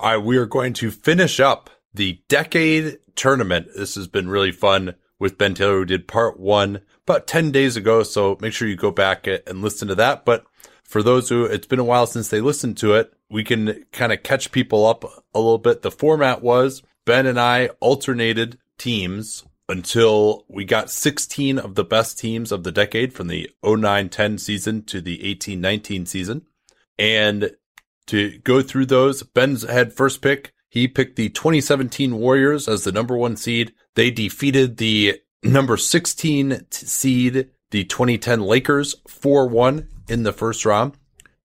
I, we are going to finish up the decade tournament. This has been really fun with Ben Taylor, who did part one about 10 days ago. So make sure you go back and listen to that. But for those who it's been a while since they listened to it, we can kind of catch people up a little bit. The format was Ben and I alternated teams until we got 16 of the best teams of the decade from the 09-10 season to the 18-19 season. And to go through those, Ben's had first pick. He picked the 2017 Warriors as the number one seed. They defeated the number 16 seed, the 2010 Lakers 4-1 in the first round.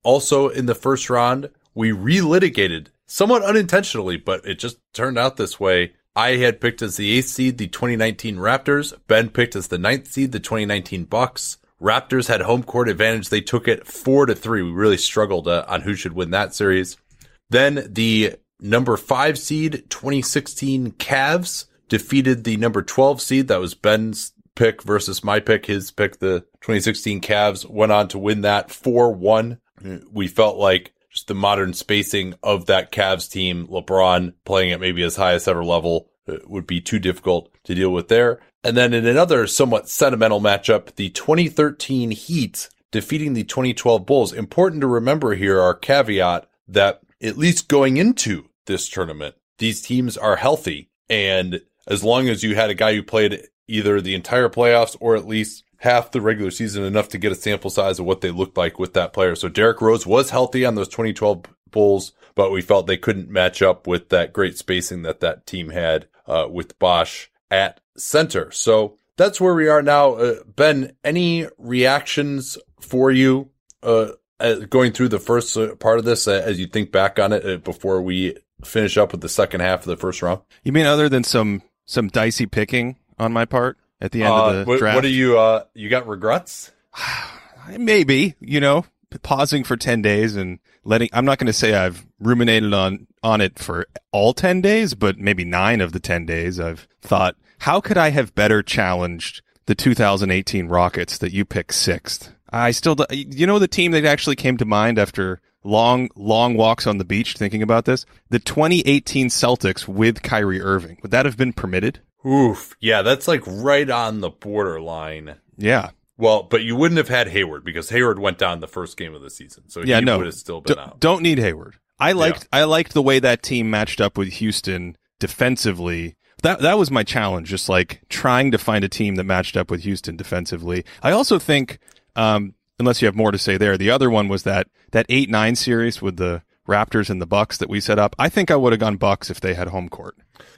Also in the first round, we relitigated somewhat unintentionally, but it just turned out this way. I had picked as the eighth seed the 2019 Raptors. Ben picked as the ninth seed the 2019 Bucks. Raptors had home court advantage. They took it four to three. We really struggled uh, on who should win that series. Then the number five seed 2016 Cavs defeated the number 12 seed. That was Ben's pick versus my pick. His pick, the 2016 Cavs went on to win that 4-1. We felt like just the modern spacing of that Cavs team, LeBron playing at maybe as highest ever level uh, would be too difficult to deal with there. And then in another somewhat sentimental matchup, the 2013 Heat defeating the 2012 Bulls. Important to remember here our caveat that at least going into this tournament, these teams are healthy. And as long as you had a guy who played either the entire playoffs or at least half the regular season enough to get a sample size of what they looked like with that player. So Derrick Rose was healthy on those 2012 Bulls, but we felt they couldn't match up with that great spacing that that team had uh, with Bosh at center. So that's where we are now. Uh, ben, any reactions for you uh, going through the first uh, part of this uh, as you think back on it uh, before we finish up with the second half of the first round? You mean other than some some dicey picking on my part? at the end of the what, draft. What do you, uh, you got regrets? Maybe, you know, pausing for 10 days and letting, I'm not going to say I've ruminated on, on it for all 10 days, but maybe nine of the 10 days I've thought, how could I have better challenged the 2018 Rockets that you picked sixth? I still, you know, the team that actually came to mind after long, long walks on the beach thinking about this? The 2018 Celtics with Kyrie Irving. Would that have been permitted? Oof. Yeah, that's like right on the borderline. Yeah. Well, but you wouldn't have had Hayward because Hayward went down the first game of the season. So yeah, he no, would have still been D- out. Don't need Hayward. I liked yeah. I liked the way that team matched up with Houston defensively. That that was my challenge, just like trying to find a team that matched up with Houston defensively. I also think, um, unless you have more to say there, the other one was that that eight nine series with the Raptors and the Bucks that we set up. I think I would have gone Bucks if they had home court.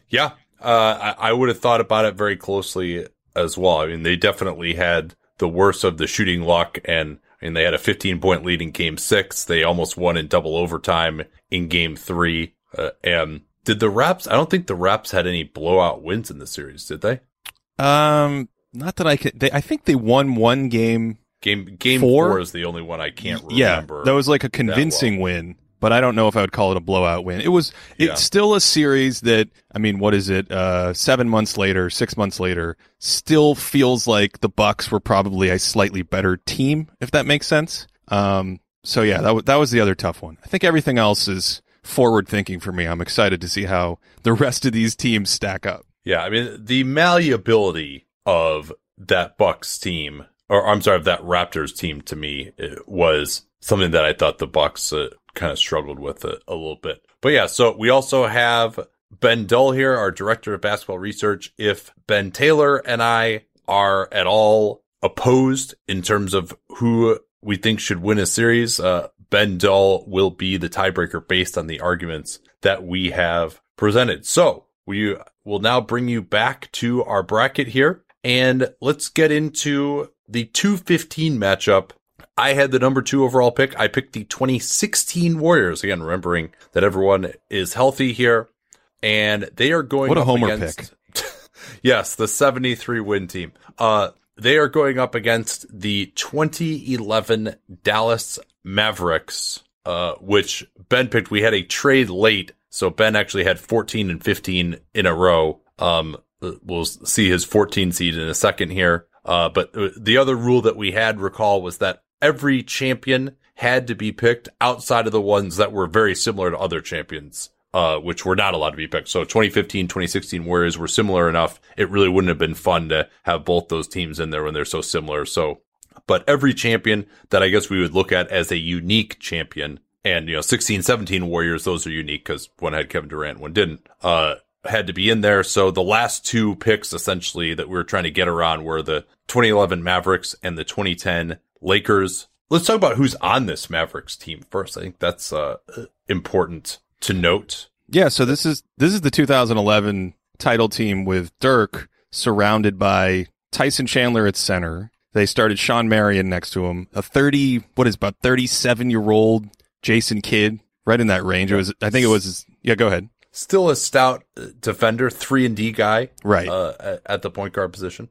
Yeah, uh, I, I would have thought about it very closely as well. I mean, they definitely had the worst of the shooting luck and mean, they had a 15 point lead in game six. They almost won in double overtime in game three. Uh, and did the Raps, I don't think the Raps had any blowout wins in the series, did they? Um, not that I can, they, I think they won one game. Game, game four, four is the only one I can't remember. Yeah, that was like a convincing well. win but I don't know if I would call it a blowout win. It was, it's yeah. still a series that, I mean, what is it? Uh, seven months later, six months later, still feels like the Bucks were probably a slightly better team, if that makes sense. Um, so yeah, that, w- that was the other tough one. I think everything else is forward thinking for me. I'm excited to see how the rest of these teams stack up. Yeah. I mean, the malleability of that Bucks team, or I'm sorry, of that Raptors team to me was something that I thought the Bucks uh, kind of struggled with it a little bit. But yeah, so we also have Ben Dull here, our director of basketball research. If Ben Taylor and I are at all opposed in terms of who we think should win a series, uh, Ben Dull will be the tiebreaker based on the arguments that we have presented. So we will now bring you back to our bracket here and let's get into the 215 matchup I had the number two overall pick. I picked the 2016 Warriors. Again, remembering that everyone is healthy here. And they are going What a homer against, pick. yes, the 73 win team. Uh, they are going up against the 2011 Dallas Mavericks, uh, which Ben picked. We had a trade late. So Ben actually had 14 and 15 in a row. Um, we'll see his 14 seed in a second here. Uh, but the other rule that we had recall was that every champion had to be picked outside of the ones that were very similar to other champions uh, which were not allowed to be picked. So 2015, 2016 Warriors were similar enough. It really wouldn't have been fun to have both those teams in there when they're so similar. So, but every champion that I guess we would look at as a unique champion and, you know, 16, 17 Warriors, those are unique because one had Kevin Durant, one didn't, uh, had to be in there. So the last two picks essentially that we were trying to get around were the 2011 Mavericks and the 2010 Lakers. Let's talk about who's on this Mavericks team first. I think that's uh, important to note. Yeah, so this is this is the 2011 title team with Dirk surrounded by Tyson Chandler at center. They started Shawn Marion next to him, a 30 what is about 37 year old Jason Kidd, right in that range. It was I think it was yeah, go ahead. Still a stout uh, defender, 3 and D guy, right. Uh, at the point guard position.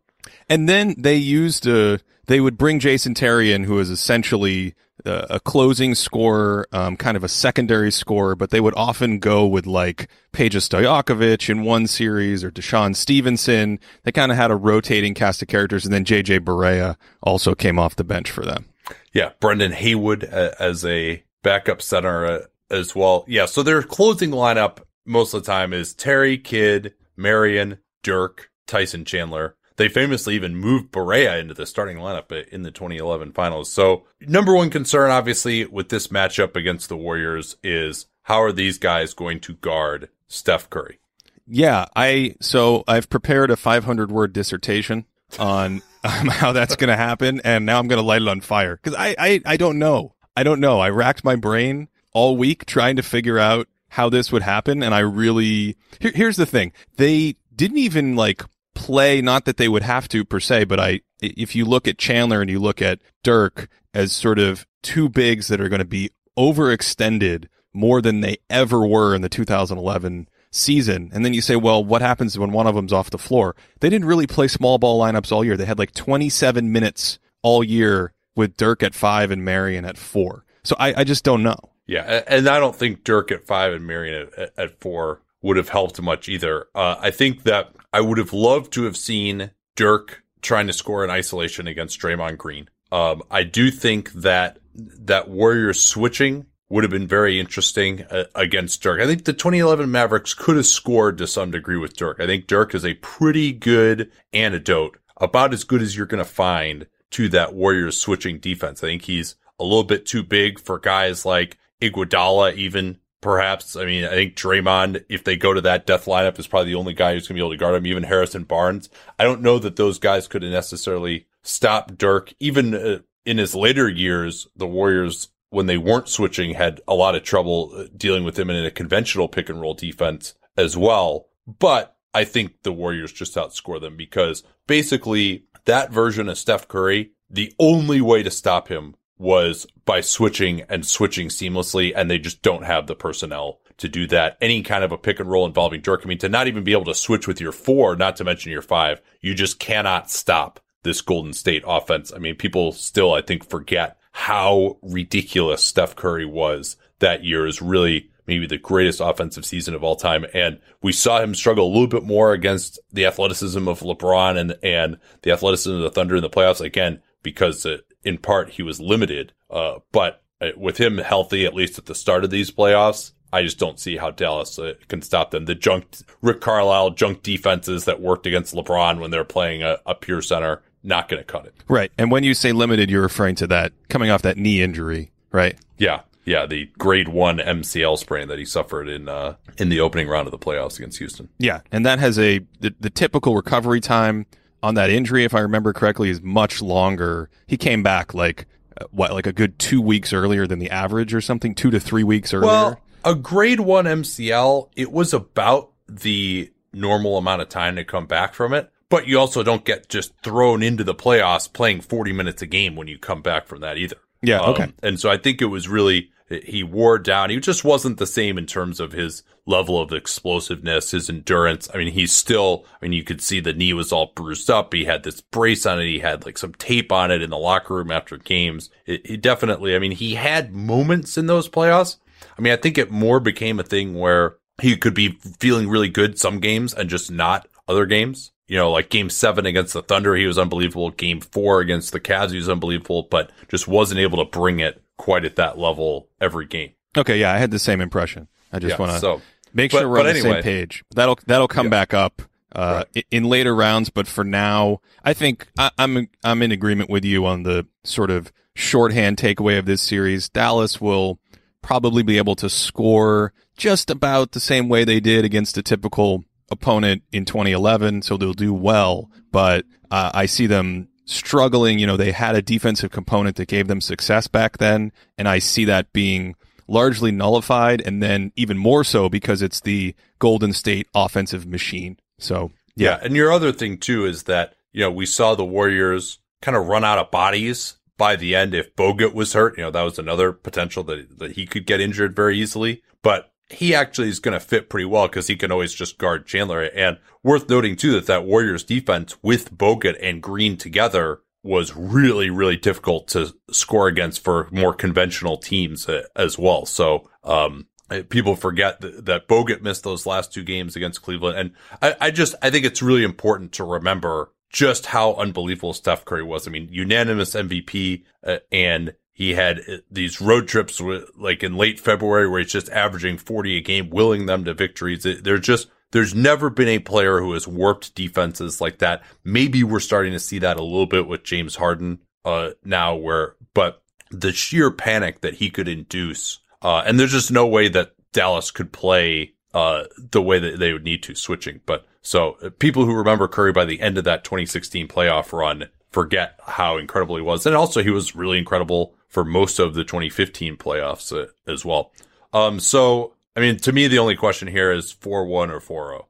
And then they used a they would bring Jason Terry in, who is essentially a closing scorer, um, kind of a secondary scorer, but they would often go with like Peja Stojakovic in one series or DeShawn Stevenson. They kind of had a rotating cast of characters, and then JJ Barea also came off the bench for them. Yeah, Brendan Haywood uh, as a backup center uh, as well. Yeah, so their closing lineup most of the time is Terry, Kidd, Marion, Dirk, Tyson Chandler, they famously even moved Barea into the starting lineup in the 2011 finals. So number one concern, obviously, with this matchup against the Warriors is how are these guys going to guard Steph Curry? Yeah, I so I've prepared a 500 word dissertation on um, how that's going to happen, and now I'm going to light it on fire because I, I I don't know. I don't know. I racked my brain all week trying to figure out how this would happen, and I really here, here's the thing: they didn't even like play, not that they would have to per se, but I, if you look at Chandler and you look at Dirk as sort of two bigs that are going to be overextended more than they ever were in the 2011 season. And then you say, well, what happens when one of them's off the floor? They didn't really play small ball lineups all year. They had like 27 minutes all year with Dirk at five and Marion at four. So I, I just don't know. Yeah. And I don't think Dirk at five and Marion at, at four would have helped much either. Uh, I think that I would have loved to have seen Dirk trying to score in isolation against Draymond Green. Um, I do think that that Warriors switching would have been very interesting uh, against Dirk. I think the 2011 Mavericks could have scored to some degree with Dirk. I think Dirk is a pretty good antidote, about as good as you're going to find to that Warriors switching defense. I think he's a little bit too big for guys like Iguodala even perhaps. I mean, I think Draymond, if they go to that death lineup, is probably the only guy who's going to be able to guard him. Even Harrison Barnes. I don't know that those guys could necessarily stopped Dirk. Even uh, in his later years, the Warriors, when they weren't switching, had a lot of trouble uh, dealing with him in a conventional pick and roll defense as well. But I think the Warriors just outscore them because basically that version of Steph Curry, the only way to stop him was by switching and switching seamlessly, and they just don't have the personnel to do that. Any kind of a pick and roll involving Dirk, I mean, to not even be able to switch with your four, not to mention your five, you just cannot stop this Golden State offense. I mean, people still, I think, forget how ridiculous Steph Curry was that year is really maybe the greatest offensive season of all time. And we saw him struggle a little bit more against the athleticism of LeBron and, and the athleticism of the Thunder in the playoffs. Again, because uh, in part he was limited. Uh, but uh, with him healthy, at least at the start of these playoffs, I just don't see how Dallas uh, can stop them. The junk Rick Carlisle junk defenses that worked against LeBron when they're playing a, a pure center, not going to cut it. Right. And when you say limited, you're referring to that coming off that knee injury, right? Yeah. Yeah, the grade one MCL sprain that he suffered in uh, in the opening round of the playoffs against Houston. Yeah, and that has a the, the typical recovery time on that injury, if I remember correctly, is much longer. He came back like uh, what, like a good two weeks earlier than the average or something, two to three weeks earlier. Well, a grade one MCL, it was about the normal amount of time to come back from it. But you also don't get just thrown into the playoffs playing 40 minutes a game when you come back from that either. Yeah. Um, okay. And so I think it was really he wore down. He just wasn't the same in terms of his level of explosiveness, his endurance. I mean, he's still, I mean, you could see the knee was all bruised up. He had this brace on it. He had like some tape on it in the locker room after games. He definitely, I mean, he had moments in those playoffs. I mean, I think it more became a thing where he could be feeling really good some games and just not other games. You know, like game seven against the Thunder, he was unbelievable. Game four against the Cavs, he was unbelievable, but just wasn't able to bring it quite at that level every game. Okay, yeah, I had the same impression. I just yeah, want to. So Make But- sure we're on the anyway. same page. That'll that'll come Yeah. back up uh, i in later rounds. But for now, I think I, I'm I'm in agreement with you on the sort of shorthand takeaway of this series. Dallas will probably be able to score just about the same way they did against a typical opponent in 2011, so they'll do well. But uh, I see them struggling. You know, they had a defensive component that gave them success back then, and I see that being largely nullified, and then even more so because it's the Golden State offensive machine. So Yeah. And your other thing too is that, you know, we saw the Warriors kind of run out of bodies by the end. If Bogut was hurt, you know, that was another potential that, that he could get injured very easily, but he actually is going to fit pretty well because he can always just guard Chandler. And worth noting too that that Warriors defense with Bogut and Green together was really, really difficult to score against for more conventional teams uh, as well. So, um, uh, people forget that, that Bogut missed those last two games against Cleveland. And I, I just, I think it's really important to remember just how unbelievable Steph Curry was. I mean, unanimous MVP, uh, and he had uh, these road trips with, like in late February where he's just averaging 40 a game, willing them to victories. They're just, there's never been a player who has warped defenses like that. Maybe we're starting to see that a little bit with James Harden, uh, now where, but the sheer panic that he could induce, uh, and there's just no way that Dallas could play, uh, the way that they would need to switching. But so uh, people who remember Curry by the end of that 2016 playoff run forget how incredible he was. And also he was really incredible for most of the 2015 playoffs uh, as well. Um, so, I mean, to me, the only question here is 4-1 or 4-0.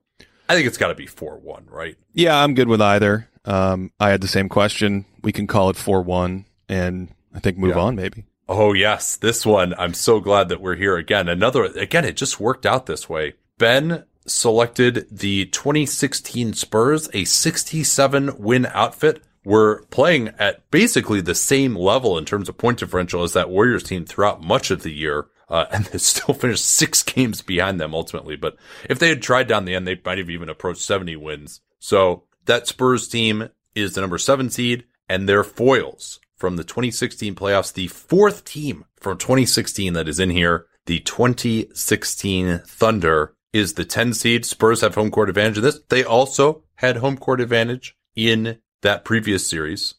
I think it's got to be 4-1, right? yeah, I'm good with either. Um, I had the same question. We can call it four one, and I think move Yeah. on maybe. Oh yes, this one. I'm so glad that we're here again. Another again, it just worked out this way. Ben selected the 2016 Spurs, a 67 win outfit. We're playing at basically the same level in terms of point differential as that Warriors team throughout much of the year. Uh, and they still finished six games behind them ultimately. But if they had tried down the end, they might have even approached 70 wins. So that Spurs team is the number seven seed and their foils from the 2016 playoffs, the fourth team from 2016 that is in here, the 2016 Thunder is the 10 seed. Spurs have home court advantage in this. They also had home court advantage in that previous series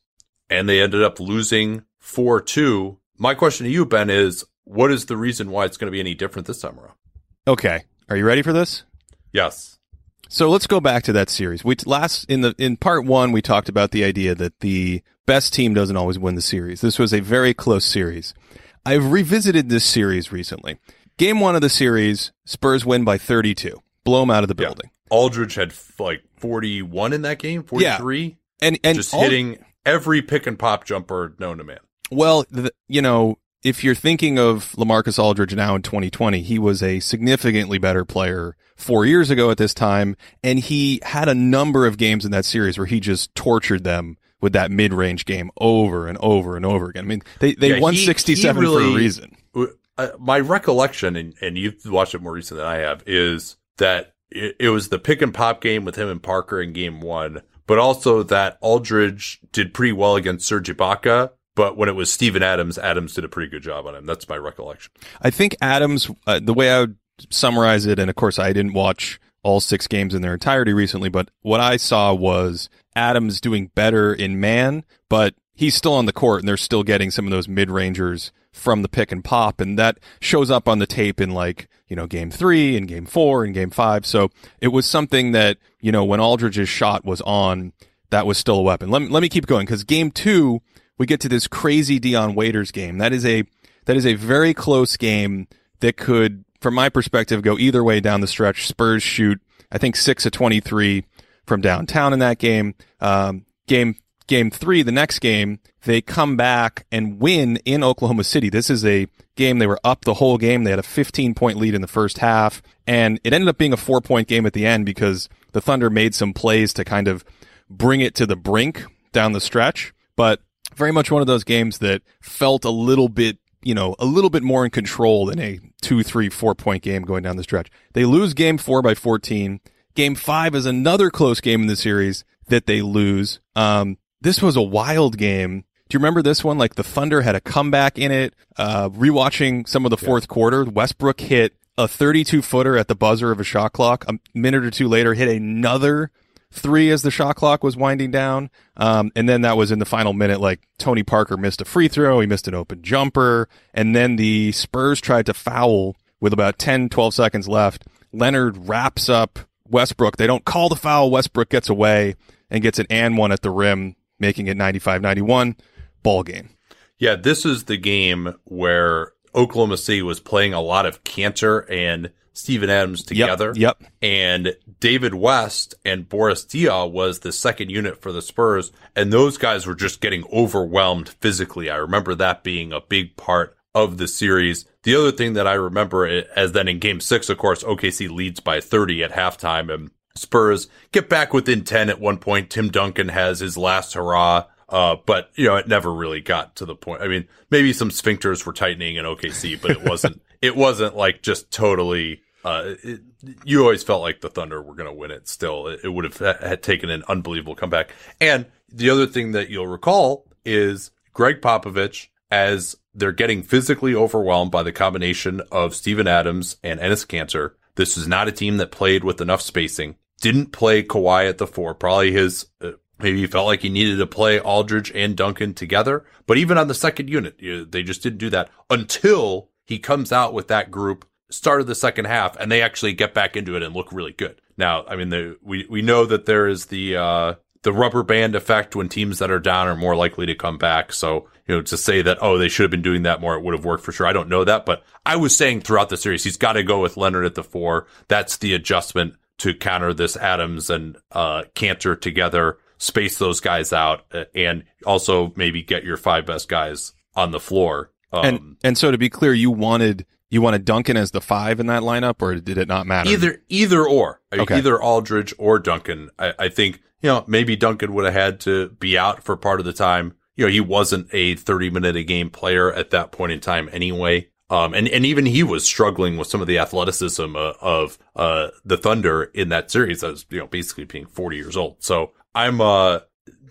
and they ended up losing 4-2. My question to you, Ben, is what is the reason why it's going to be any different this time around? Okay, are you ready for this? Yes. So let's go back to that series. We last in the in part one we talked about the idea that the best team doesn't always win the series. This was a very close series. I've revisited this series recently. Game one of the series, Spurs win by 32, blow them out of the Yeah. building, Aldridge had like 41 in that game, 43, and and just all- hitting every pick and pop jumper known to man. Well, the, you know, if you're thinking of LaMarcus Aldridge now in 2020, he was a significantly better player four years ago at this time, and he had a number of games in that series where he just tortured them with that mid-range game over and over and over again. I mean, they they Yeah, won he- 67 he for a reason. Uh, my recollection, and, and you've watched it more recently than I have, is that it, it was the pick and pop game with him and Parker in game one, but also that Aldridge did pretty well against Serge Ibaka. But when it was Steven Adams, Adams did a pretty good job on him. That's my recollection. I think Adams, uh, the way I would summarize it, and of course I didn't watch all six games in their entirety recently, but what I saw was Adams doing better in man, but he's still on the court and they're still getting some of those mid rangers from the pick and pop. And that shows up on the tape in like, you know, game three and game four and game five. So it was something that, you know, when Aldridge's shot was on, that was still a weapon. Let me, let me keep going because game two, we get to this crazy Dion Waiters game. That is a, that is a very close game that could, from my perspective, go either way down the stretch. Spurs shoot, I think, six of 23 from downtown in that game. Um, game, game three, the next game, they come back and win in Oklahoma City. This is a game they were up the whole game. They had a 15 point lead in the first half and it ended up being a four point game at the end because the Thunder made some plays to kind of bring it to the brink down the stretch. But very much one of those games that felt a little bit, you know, a little bit more in control than a two, three, four point game going down the stretch. They lose game four by 14. Game five is another close game in the series that they lose. Um, this was a wild game. Do you remember this one? Like the Thunder had a comeback in it. Uh, rewatching some of the fourth quarter, Westbrook hit a 32 footer at the buzzer of a shot clock. A minute or two later, hit another three as the shot clock was winding down. Um, and then that was in the final minute, like Tony Parker missed a free throw. He missed an open jumper. And then the Spurs tried to foul with about 10, 12 seconds left. Leonard wraps up Westbrook. They don't call the foul. Westbrook gets away and gets an and one at the rim, making it 95-91 ball game. Yeah, this is the game where Oklahoma City was playing a lot of Kanter and Steven Adams together. Yep. yep. And David West and Boris Diaw was the second unit for the Spurs. And those guys were just getting overwhelmed physically. I remember that being a big part of the series. The other thing that I remember as then in game six, of course, OKC leads by 30 at halftime and Spurs get back within 10 at one point. Tim Duncan has his last hurrah. Uh, but you know, it never really got to the point. I mean, maybe some sphincters were tightening in OKC, but it wasn't, it wasn't like just totally uh, it, you always felt like the Thunder were going to win it. Still, it, it would have had taken an unbelievable comeback. And the other thing that you'll recall is Gregg Popovich, as they're getting physically overwhelmed by the combination of Steven Adams and Enes Kanter. This is not a team that played with enough spacing. Didn't play Kawhi at the four. Probably his. Uh, maybe he felt like he needed to play Aldridge and Duncan together. But even on the second unit, you know, they just didn't do that until he comes out with that group start of the second half and they actually get back into it and look really good. Now, I mean, the, we, we know that there is the, uh, the rubber band effect when teams that are down are more likely to come back. So, you know, to say that, oh, they should have been doing that more, it would have worked for sure. I don't know that, but I was saying throughout the series, he's got to go with Leonard at the four. That's the adjustment to counter this Adams and, uh, Kanter together, space those guys out uh, and also maybe get your five best guys on the floor. Um, and, and so to be clear, you wanted you wanted Duncan as the five in that lineup, or did it not matter? Either, either or. Okay. Either Aldridge or Duncan. I, I think, you know, maybe Duncan would have had to be out for part of the time. You know, he wasn't a 30 minute a game player at that point in time anyway. Um, and, and even he was struggling with some of the athleticism uh, of, uh, the Thunder in that series as, you know, basically being 40 years old. So I'm, uh,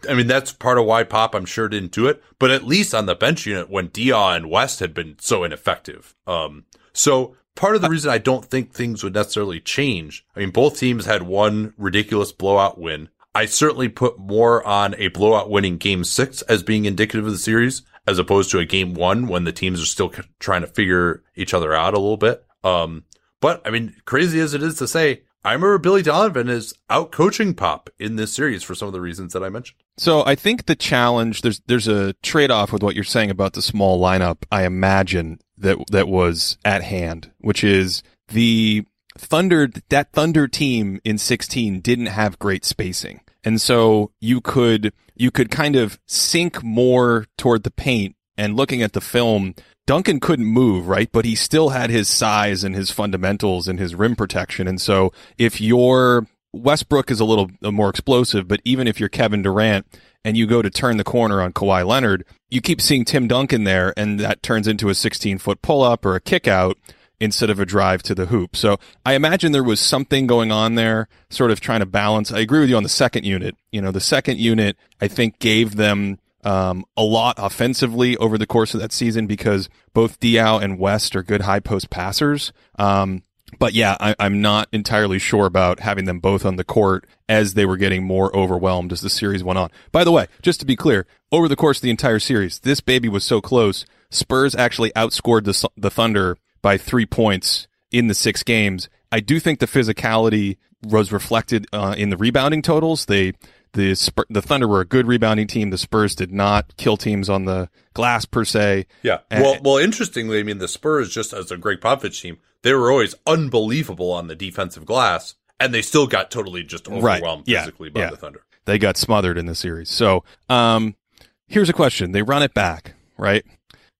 I mean, that's part of why Pop, I'm sure, didn't do it. But at least on the bench unit, when Diaw and West had been so ineffective. Um, so part of the reason I don't think things would necessarily change. I mean, both teams had one ridiculous blowout win. I certainly put more on a blowout winning game six as being indicative of the series as opposed to a game one when the teams are still trying to figure each other out a little bit. Um, but I mean, crazy as it is to say, I remember Billy Donovan is out coaching Pop in this series for some of the reasons that I mentioned. So I think the challenge there's there's a trade off with what you're saying about the small lineup. I imagine that that was at hand, which is the Thunder that Thunder team in 16 didn't have great spacing. And so you could you could kind of sink more toward the paint and looking at the film Duncan couldn't move, right? But he still had his size and his fundamentals and his rim protection. And so if you're Westbrook is a little more explosive, but even if you're Kevin Durant and you go to turn the corner on Kawhi Leonard, you keep seeing Tim Duncan there and that turns into a 16 foot pull up or a kick out instead of a drive to the hoop. So I imagine there was something going on there, sort of trying to balance. I agree with you on the second unit. You know, the second unit, I think gave them um, a lot offensively over the course of that season because both Diaw and West are good high post passers. Um, but yeah, I, am not entirely sure about having them both on the court as they were getting more overwhelmed as the series went on. By the way, just to be clear, over the course of the entire series, this baby was so close. Spurs actually outscored the, the Thunder by three points in the six games. I do think the physicality was reflected uh, in the rebounding totals. They the Spur- the Thunder were a good rebounding team. The Spurs did not kill teams on the glass per se. Yeah. And, well, well, interestingly, I mean, the Spurs just as a Gregg Popovich team, they were always unbelievable on the defensive glass, and they still got totally just overwhelmed right. physically yeah. by yeah. the Thunder. They got smothered in the series. So, um, here's a question: They run it back, right?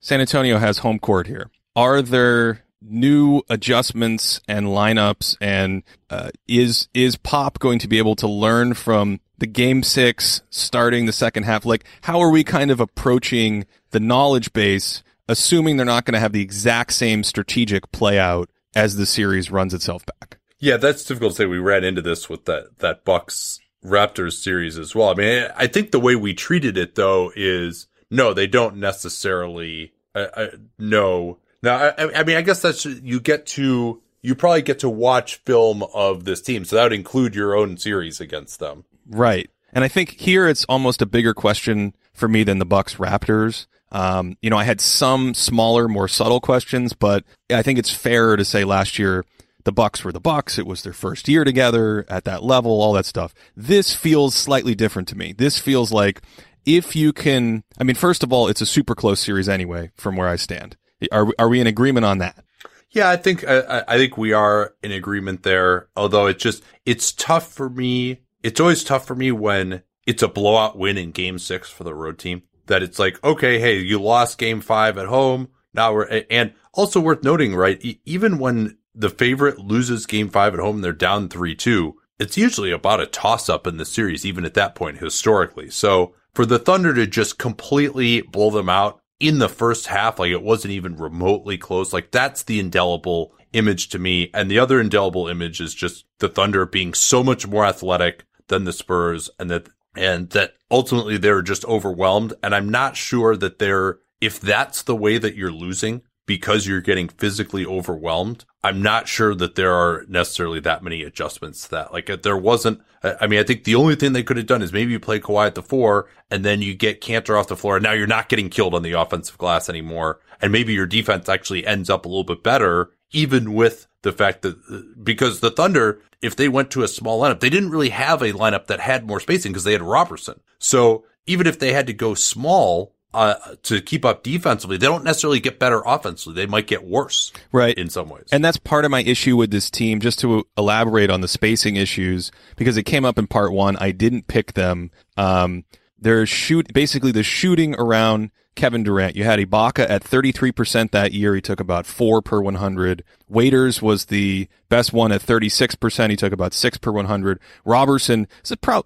San Antonio has home court here. Are there new adjustments and lineups and uh, is is pop going to be able to learn from the game six starting the second half? Like how are we kind of approaching the knowledge base assuming they're not going to have the exact same strategic play out as the series runs itself back? Yeah that's difficult to say. We ran into this with that that bucks raptors series as well. I mean i think the way we treated it though is no they don't necessarily uh, uh, know now, I, I mean, I guess that's you get to you probably get to watch film of this team. So that would include your own series against them. Right. And I think here it's almost a bigger question for me than the Bucks Raptors. Um, you know, I had some smaller, more subtle questions, but I think it's fair to say last year the Bucks were the Bucks. It was their first year together at that level, all that stuff. This feels slightly different to me. This feels like if you can, I mean, first of all, it's a super close series anyway, from where I stand. Are are we in agreement on that? Yeah, I think I, I think we are in agreement there. Although it's just it's tough for me. It's always tough for me when it's a blowout win in Game Six for the road team. That it's like, okay, hey, you lost Game Five at home. Now we're and also worth noting, right? Even when the favorite loses Game Five at home, they're down three two. It's usually about a toss up in the series, even at that point historically. So for the Thunder to just completely blow them out in the first half, like it wasn't even remotely close. Like that's the indelible image to me. And the other indelible image is just the Thunder being so much more athletic than the Spurs and that, and that ultimately they're just overwhelmed. And I'm not sure that they're, if that's the way that you're losing because you're getting physically overwhelmed, I'm not sure that there are necessarily that many adjustments to that. Like uh, there wasn't, uh, I mean, I think the only thing they could have done is maybe you play Kawhi at the four and then you get Kanter off the floor. And now you're not getting killed on the offensive glass anymore. And maybe your defense actually ends up a little bit better, even with the fact that, uh, because the Thunder, if they went to a small lineup, they didn't really have a lineup that had more spacing because they had Roberson. So even if they had to go small, uh, to keep up defensively, they don't necessarily get better offensively. They might get worse, right? In some ways, and that's part of my issue with this team. Just to elaborate on the spacing issues, because it came up in part one, I didn't pick them. Um, they're shoot basically the shooting around Kevin Durant. You had Ibaka at 33% that year. He took about four per 100. Waiters was the best one at 36%. He took about six per 100. Roberson,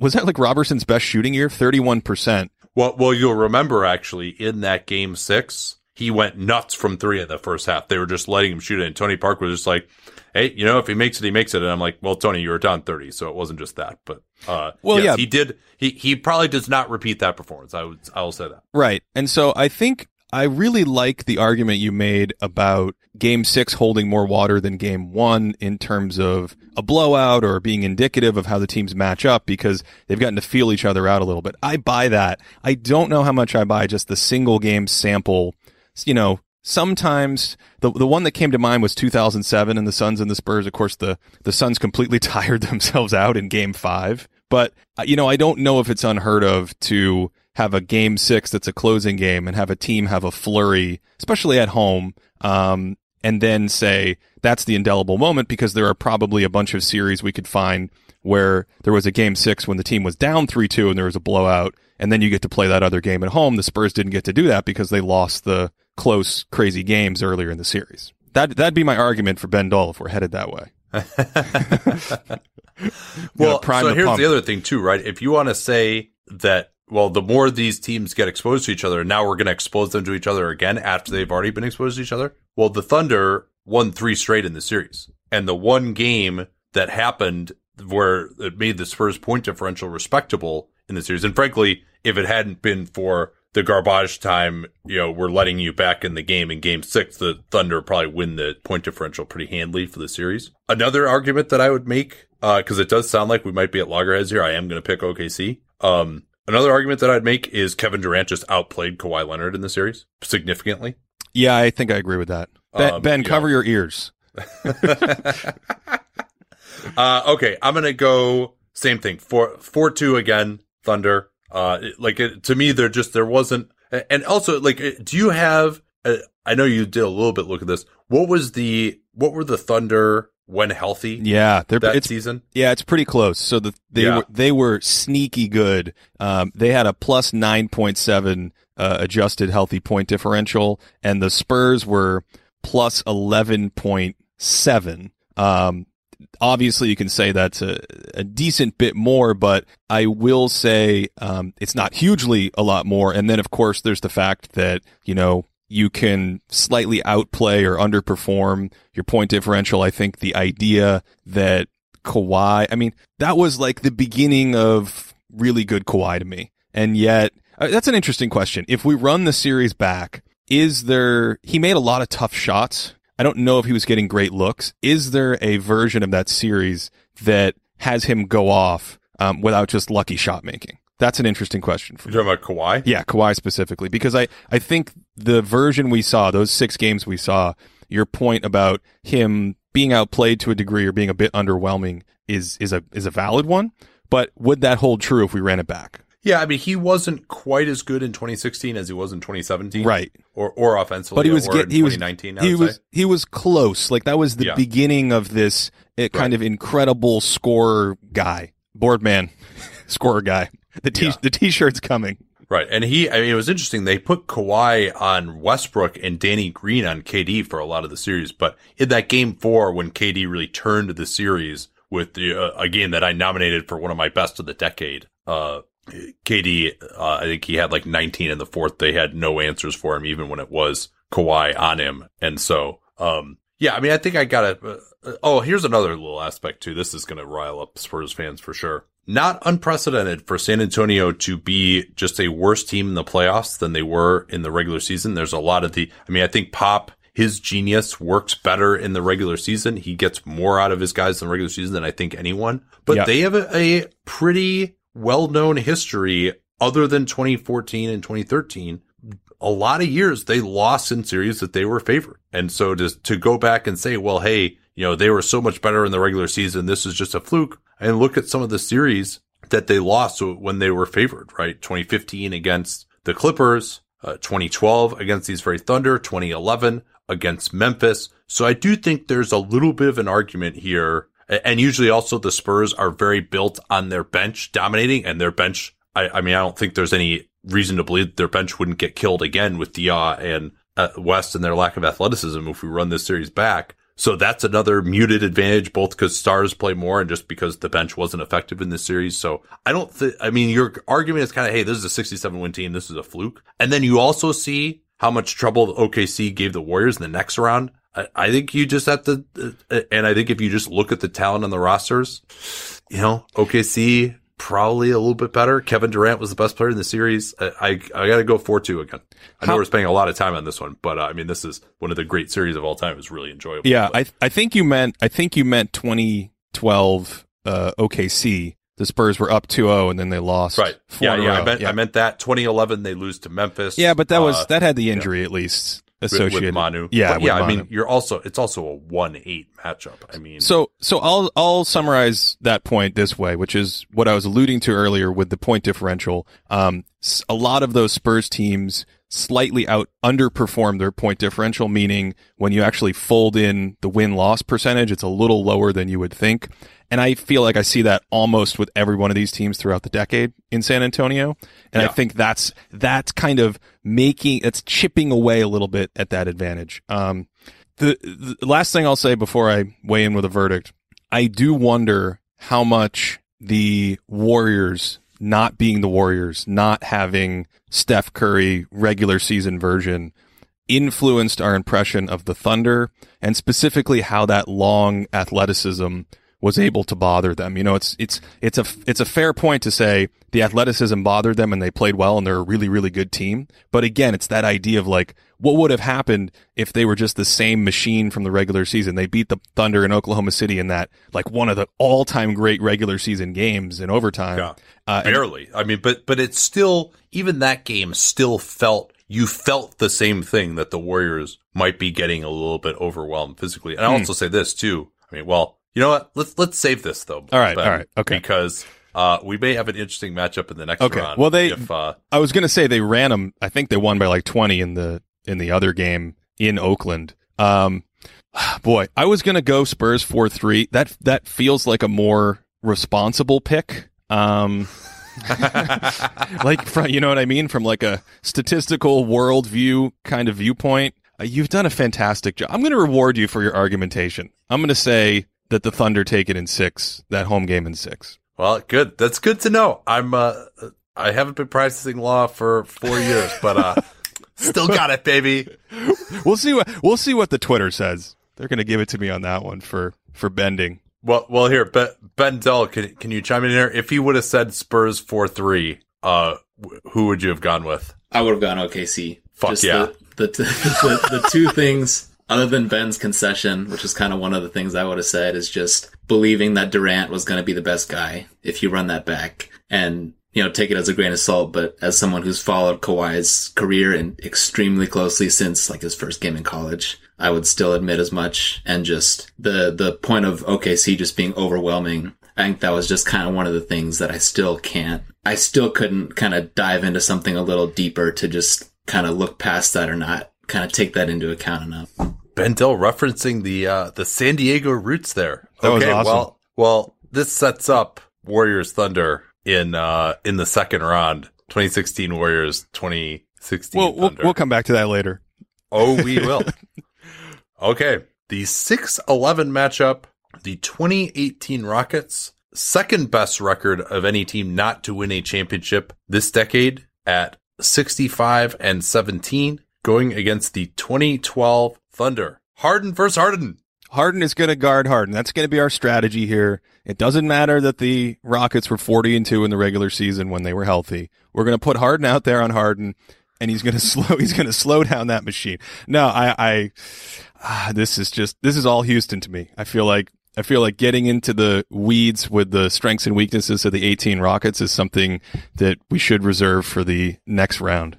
was that like Robertson's best shooting year? 31%. Well, well, you'll remember actually in that game six, he went nuts from three in the first half. They were just letting him shoot it. And Tony Park was just like, Hey, you know, if he makes it, he makes it. And I'm like, well, Tony, you were down 30. So it wasn't just that, but, uh, well, yes, yeah, he did. He, he probably does not repeat that performance. I would, I will say that. Right. And so I think I really like the argument you made about game six holding more water than game one in terms of a blowout or being indicative of how the teams match up because they've gotten to feel each other out a little bit. I buy that. I don't know how much I buy just the single game sample. You know, sometimes the the one that came to mind was 2007 and the Suns and the Spurs. Of course, the the Suns completely tired themselves out in game five. But, uh, you know, I don't know if it's unheard of to have a game six that's a closing game and have a team have a flurry, especially at home, um, and then say that's the indelible moment because there are probably a bunch of series we could find where there was a game six when the team was down 3-2 and there was a blowout and then you get to play that other game at home. The Spurs didn't get to do that because they lost the close, crazy games earlier in the series. That, that'd be my argument for Ben Dull if we're headed that way. well, so here's the other thing too, right? If you want to say that, well, the more these teams get exposed to each other, now we're going to expose them to each other again after they've already been exposed to each other. Well, the Thunder won three straight in the series, and the one game that happened where it made the Spurs point differential respectable in the series, and frankly, if it hadn't been for the garbage time, you know, we're letting you back in the game in game six, the Thunder probably win the point differential pretty handily for the series. Another argument that I would make, uh, cause it does sound like we might be at loggerheads here. I am going to pick OKC. Um, another argument that I'd make is Kevin Durant just outplayed Kawhi Leonard in the series significantly. Yeah, I think I agree with that. Ben, um, ben cover your ears. uh, okay. I'm going to go same thing. Four, four, two again, Thunder. Uh, like it, to me, there just, there wasn't, and also like, do you have, uh, I know you did a little bit look at this. What was the, what were the Thunder when healthy? Yeah. They're, that season. Yeah. It's pretty close. So the, they yeah. were, they were sneaky good. Um, they had a plus 9.7, uh, adjusted healthy point differential and the Spurs were plus 11.7. Um, obviously you can say that's a, a decent bit more, but I will say um, it's not hugely a lot more. And then of course there's the fact that you know you can slightly outplay or underperform your point differential. I think the idea that Kawhi, I mean, that was like the beginning of really good Kawhi to me. And yet, uh, that's an interesting question. If we run the series back, is there, he made a lot of tough shots I don't know if he was getting great looks. Is there a version of that series that has him go off um, without just lucky shot making? That's an interesting question for You're talking about Kawhi? yeah, Kawhi specifically, because I, I think the version we saw, those six games we saw, your point about him being outplayed to a degree or being a bit underwhelming is, is a, is a valid one. But would that hold true if we ran it back? Yeah, I mean, he wasn't quite as good in 2016 as he was in 2017. Right. Or, or offensively. But he was or get, he was 2019, I he was say. he was close. Like that was the Yeah. beginning of this uh, kind Right. of incredible scorer guy, board man, scorer guy. The t Yeah. the t-shirt's coming. Right. And he, I mean, it was interesting. They put Kawhi on Westbrook and Danny Green on KD for a lot of the series. But in that game four, when KD really turned the series with the, uh, a game that I nominated for one of my best of the decade, uh, KD, uh, I think he had like 19 in the fourth. They had no answers for him, even when it was Kawhi on him. And so, um, yeah, I mean, I think I got to, uh, oh, here's another little aspect too. This is going to rile up Spurs fans for sure. Not unprecedented for San Antonio to be just a worse team in the playoffs than they were in the regular season. There's a lot of the, I mean, I think Pop, his genius works better in the regular season. He gets more out of his guys in the regular season than I think anyone, but Yeah. they have a, a pretty well known history other than 2014 and 2013 a lot of years they lost in series that they were favored. And so to, to go back and say, well, hey, you know, they were so much better in the regular season. This is just a fluke and look at some of the series that they lost when they were favored, right? 2015 against the Clippers, uh, 2012 against these very Thunder, 2011 against Memphis. So I do think there's a little bit of an argument here. And usually also the Spurs are very built on their bench dominating and their bench. I, I mean, I don't think there's any reason to believe their bench wouldn't get killed again with Diaw and uh, West and their lack of athleticism if we run this series back. So that's another muted advantage, both because stars play more and just because the bench wasn't effective in this series. So I don't think, I mean, your argument is kind of, hey, this is a 67 win team. This is a fluke. And then you also see how much trouble OKC gave the Warriors in the next round. I, I think you just have to, uh, and I think if you just look at the talent on the rosters, you know, OKC probably a little bit better. Kevin Durant was the best player in the series. I I, I got to go four two again. I know How- we're spending a lot of time on this one, but uh, I mean, this is one of the great series of all time. It was really enjoyable. Yeah, But- I I think you meant I think you meant 2012 uh, OKC. The Spurs were up 2-0 and then they lost. right. Yeah, yeah. I meant yeah. I meant that 2011 they lose to Memphis. Yeah, but that was uh, that had the injury at least associated. with Manu. Yeah, But yeah. I Manu. mean, you're also it's also a one eight matchup. I mean, So, so I'll I'll summarize that point this way, which is what I was alluding to earlier with the point differential. Um, a lot of those Spurs teams slightly out underperform their point differential, meaning when you actually fold in the win loss percentage, it's a little lower than you would think. And I feel like I see that almost with every one of these teams throughout the decade in San Antonio. And I think that's that's kind of making it's chipping away a little bit at that advantage. Um, the, the last thing I'll say before I weigh in with a verdict, I do wonder how much the Warriors not being the Warriors, not having Steph Curry regular season version influenced our impression of the Thunder and specifically how that long athleticism was able to bother them. You know, it's it's it's a it's a fair point to say the athleticism bothered them and they played well and they're a really really good team. But again, it's that idea of like what would have happened if they were just the same machine from the regular season. They beat the Thunder in Oklahoma City in that like one of the all-time great regular season games in overtime. Yeah. Uh, and- barely. I mean, but but it's still even that game still felt you felt the same thing that the Warriors might be getting a little bit overwhelmed physically. And I Hmm. also say this too. I mean, well, you know what? Let's let's save this though. All right, all right, okay. Because uh, we may have an interesting matchup in the next Okay, round. well, they- if, uh, I was going to say they ran them. I think they won by like 20 in the in the other game in Oakland. Um boy, I was going to go Spurs 4-3. That that feels like a more responsible pick. Um like from you know what I mean from like a statistical worldview kind of viewpoint. Uh, you've done a fantastic job. I'm going to reward you for your argumentation. I'm going to say that the Thunder take it in 6, that home game in 6. well, good. That's good to know. I'm uh, I haven't been practicing law for four years, but uh, still got it, baby. we'll see what we'll see what the Twitter says. They're going to give it to me on that one for for bending. Well, well, here, Ben, ben Dell, can can you chime in here? If he would have said Spurs four three, uh, who would you have gone with? I would have gone OKC. Fuck yeah. The, the, the, the two things other than Ben's concession, which is kind of one of the things I would have said, is just believing that Durant was going to be the best guy if you run that back. And you know, take it as a grain of salt, but as someone who's followed Kawhi's career and extremely closely since like his first game in college, I would still admit as much. And just the, the point of OKC just being overwhelming. I think that was just kind of one of the things that I still can't, I still couldn't kind of dive into something a little deeper to just kind of look past that or not kind of take that into account enough. Bentel referencing the, uh, the San Diego roots there. That okay. awesome. Well, well, this sets up Warriors Thunder in uh in the second round 2016 warriors 2016 We'll, we'll we'll come back to that later. oh we will okay the 6-11 matchup the 2018 rockets second best record of any team not to win a championship this decade at 65 and 17 going against the 2012 thunder harden versus harden Harden is going to guard Harden. That's going to be our strategy here. It doesn't matter that the Rockets were 40 and 2 in the regular season when they were healthy. We're going to put Harden out there on Harden and he's going to slow he's going to slow down that machine. No, I I ah, this is just this is all Houston to me. I feel like I feel like getting into the weeds with the strengths and weaknesses of the 18 Rockets is something that we should reserve for the next round.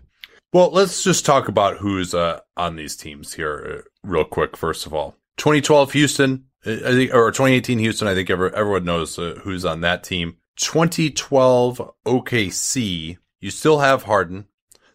Well, let's just talk about who's uh, on these teams here, uh, real quick. First of all, 2012 Houston, uh, I think, or 2018 Houston. I think ever, everyone knows uh, who's on that team. 2012 OKC, you still have Harden.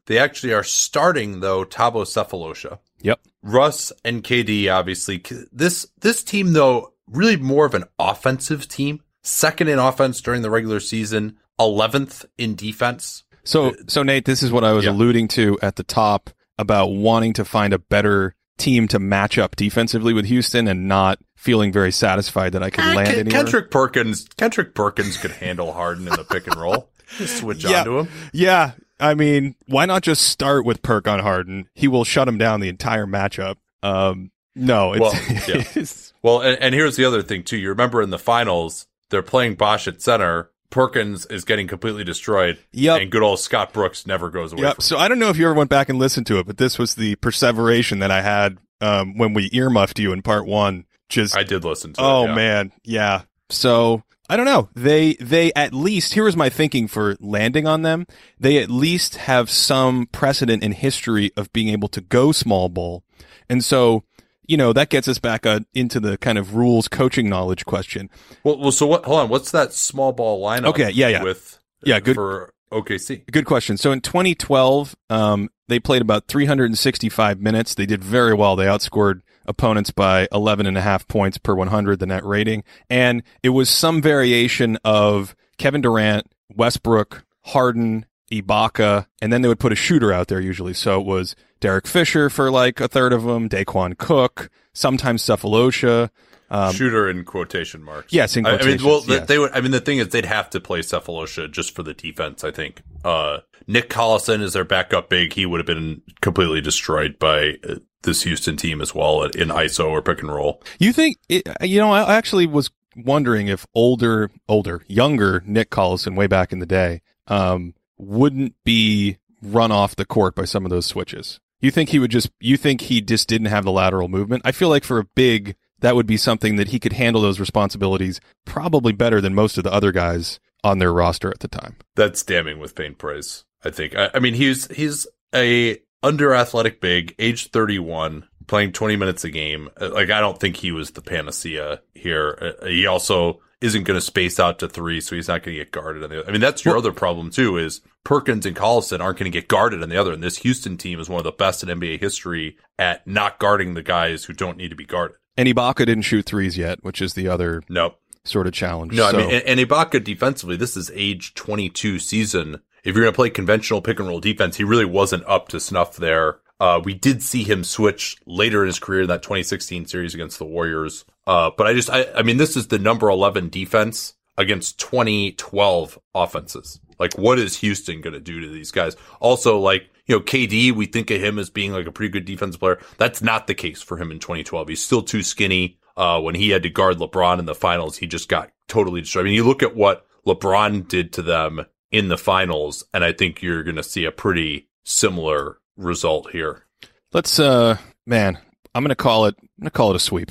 They actually are starting though Thabo Sefolosha. Yep. Russ and KD, obviously. This this team though, really more of an offensive team. Second in offense during the regular season, 11th in defense. So, so Nate, this is what I was Yeah. alluding to at the top about wanting to find a better team to match up defensively with Houston and not feeling very satisfied that I could Ah, land Ken- anywhere. Kendrick Perkins, Kendrick Perkins could handle Harden in the pick and roll. Just switch Yeah. onto him. Yeah, I mean, why not just start with Perk on Harden? He will shut him down the entire matchup. Um, no, it's, Well, yeah. it's- Well, and, and here's the other thing too. You remember in the finals, they're playing Bosh at center. Perkins is getting completely destroyed, Yep. and good old Scott Brooks never goes away. Yep. So I don't know if you ever went back and listened to it, but this was the perseveration that I had um, when we earmuffed you in part one. Just I did listen to. Oh it, yeah. man, yeah. So I don't know. They they at least here was my thinking for landing on them. They at least have some precedent in history of being able to go small ball, and so you know that gets us back uh, into the kind of rules coaching knowledge question. Well, well, so what? Hold on. What's that small ball lineup? Okay, yeah, yeah. With Yeah, good- for OKC. Good question. So in 2012, um, they played about 365 minutes. They did very well. They outscored opponents by 11 and a half points per 100, the net rating. And it was some variation of Kevin Durant, Westbrook, Harden, Ibaka, and then they would put a shooter out there usually. So it was Derek Fisher for like a third of them, Daequan Cook, sometimes Sefolosha. Um, Shooter in quotation marks. yes, in I- I mean, well, yes. they would. I mean, the thing is, they'd have to play Sefolosha just for the defense. I think. Uh, Nick Collison is their backup big. He would have been completely destroyed by uh, this Houston team as well in ISO or pick and roll. You think it, you know? I actually was wondering if older, older, younger Nick Collison, way back in the day, um, wouldn't be run off the court by some of those switches. You think he would just? You think he just didn't have the lateral movement? I feel like for a big, that would be something that he could handle those responsibilities probably better than most of the other guys on their roster at the time. That's damning with faint praise. I think. I, I mean, he's he's a under athletic big, age thirty one, playing twenty minutes a game. Uh, Like, I don't think he was the panacea here. Uh, he also isn't going to space out to three, so he's not going to get guarded. On the, other. I mean, that's your other problem too. Is Perkins and Collison aren't going to get guarded on the other, and this Houston team is one of the best in NBA history at not guarding the guys who don't need to be guarded. And Ibaka didn't shoot threes yet, which is the other Nope. sort of challenge. No, So- I mean, and, and Ibaka defensively, this is age 22 season. If you're going to play conventional pick and roll defense, he really wasn't up to snuff there. Uh, we did see him switch later in his career in that 2016 series against the Warriors. Uh, but I just, I, I mean, this is the number 11 defense against 2012 offenses. Like, what is Houston going to do to these guys? Also, like, you know, KD, we think of him as being like a pretty good defensive player. That's not the case for him in 2012. He's still too skinny. Uh, when he had to guard LeBron in the finals, he just got totally destroyed. I mean, you look at what LeBron did to them in the finals, and I think you're going to see a pretty similar result here. Let's uh man, I'm going to call it. I'm to call it a sweep.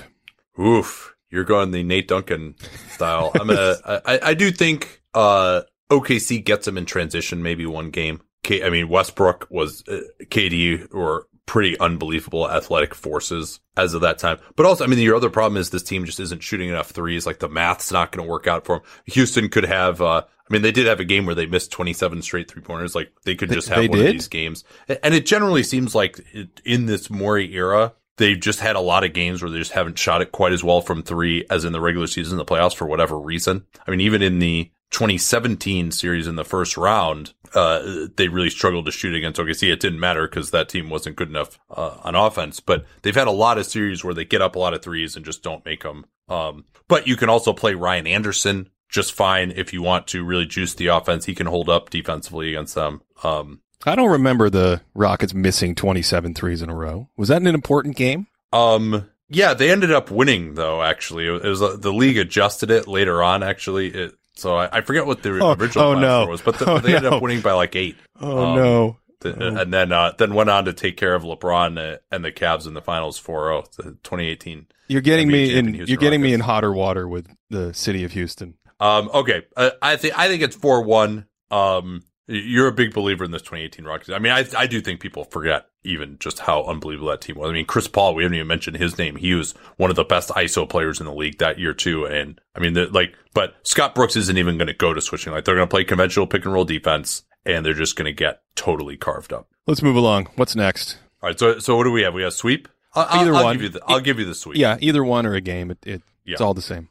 Oof, you're going the Nate Duncan style. I'm gonna. I, I do think uh, OKC gets them in transition, maybe one game. K, I mean, Westbrook was uh, KD or pretty unbelievable athletic forces as of that time. But also, I mean, your other problem is this team just isn't shooting enough threes. Like the math's not going to work out for them. Houston could have, uh, I mean, they did have a game where they missed 27 straight three pointers. Like they could just have they one did? of these games. And it generally seems like it, in this Morey era, they've just had a lot of games where they just haven't shot it quite as well from three as in the regular season, the playoffs for whatever reason. I mean, even in the 2017 series in the first round, uh, they really struggled to shoot against OKC. It didn't matter because that team wasn't good enough uh, on offense. But they've had a lot of series where they get up a lot of threes and just don't make them. Um, but you can also play Ryan Anderson just fine if you want to really juice the offense. He can hold up defensively against them. Um, I don't remember the Rockets missing 27 threes in a row. Was that an important game? um, yeah, they ended up winning though. Actually, it was uh, the league adjusted it later on. Actually, it, so I, I forget what the Oh, original oh, no. score was, but the, Oh, they ended no. up winning by like eight. Oh Um, no. The- Oh. and then uh, then went on to take care of LeBron uh, and the Cavs in the finals 4-0, the 2018. You're getting NBA me in Houston you're getting me in hotter water with the city of Houston. Um, okay, uh, I think I think it's 4-1. Um, you're a big believer in this 2018 Rockets. I mean, I I do think people forget even just how unbelievable that team was. I mean, Chris Paul, we haven't even mentioned his name. He was one of the best ISO players in the league that year too. And I mean, the, like, but Scott Brooks isn't even going to go to switching. Like, they're going to play conventional pick and roll defense, and they're just going to get totally carved up. Let's move along. What's next? All right, so so what do we have? We have sweep. I'll, Either I'll, one. Give you the, I'll give you the sweep. Yeah, either one or a game. It, it it's all the same.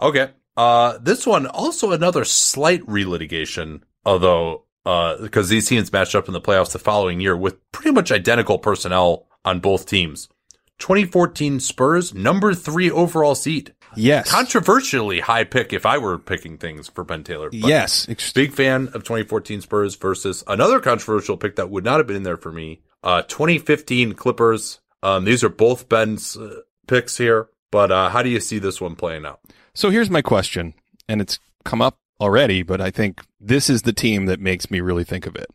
Okay. Uh, this one also another slight relitigation, although uh, because these teams matched up in the playoffs the following year with pretty much identical personnel on both teams. 2014 Spurs, number three overall seed. Yes. Controversially high pick if I were picking things for Ben Taylor. but yes. Big fan of 2014 Spurs versus another controversial pick that would not have been in there for me. Uh, 2015 Clippers. Um, these are both Ben's uh, picks here, but uh, how do you see this one playing out? So here's my question, and it's come up already, but I think this is the team that makes me really think of it.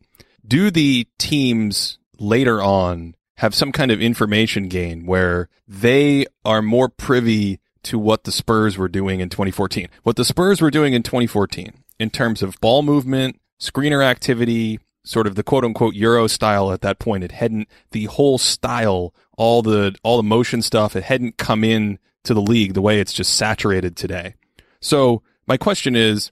Do the teams later on have some kind of information gain where they are more privy to what the Spurs were doing in 2014? What the Spurs were doing in 2014 in terms of ball movement, screener activity, sort of the quote unquote Euro style at that point. It hadn't, the whole style, all the, all the motion stuff, it hadn't come in to the league the way it's just saturated today. So my question is,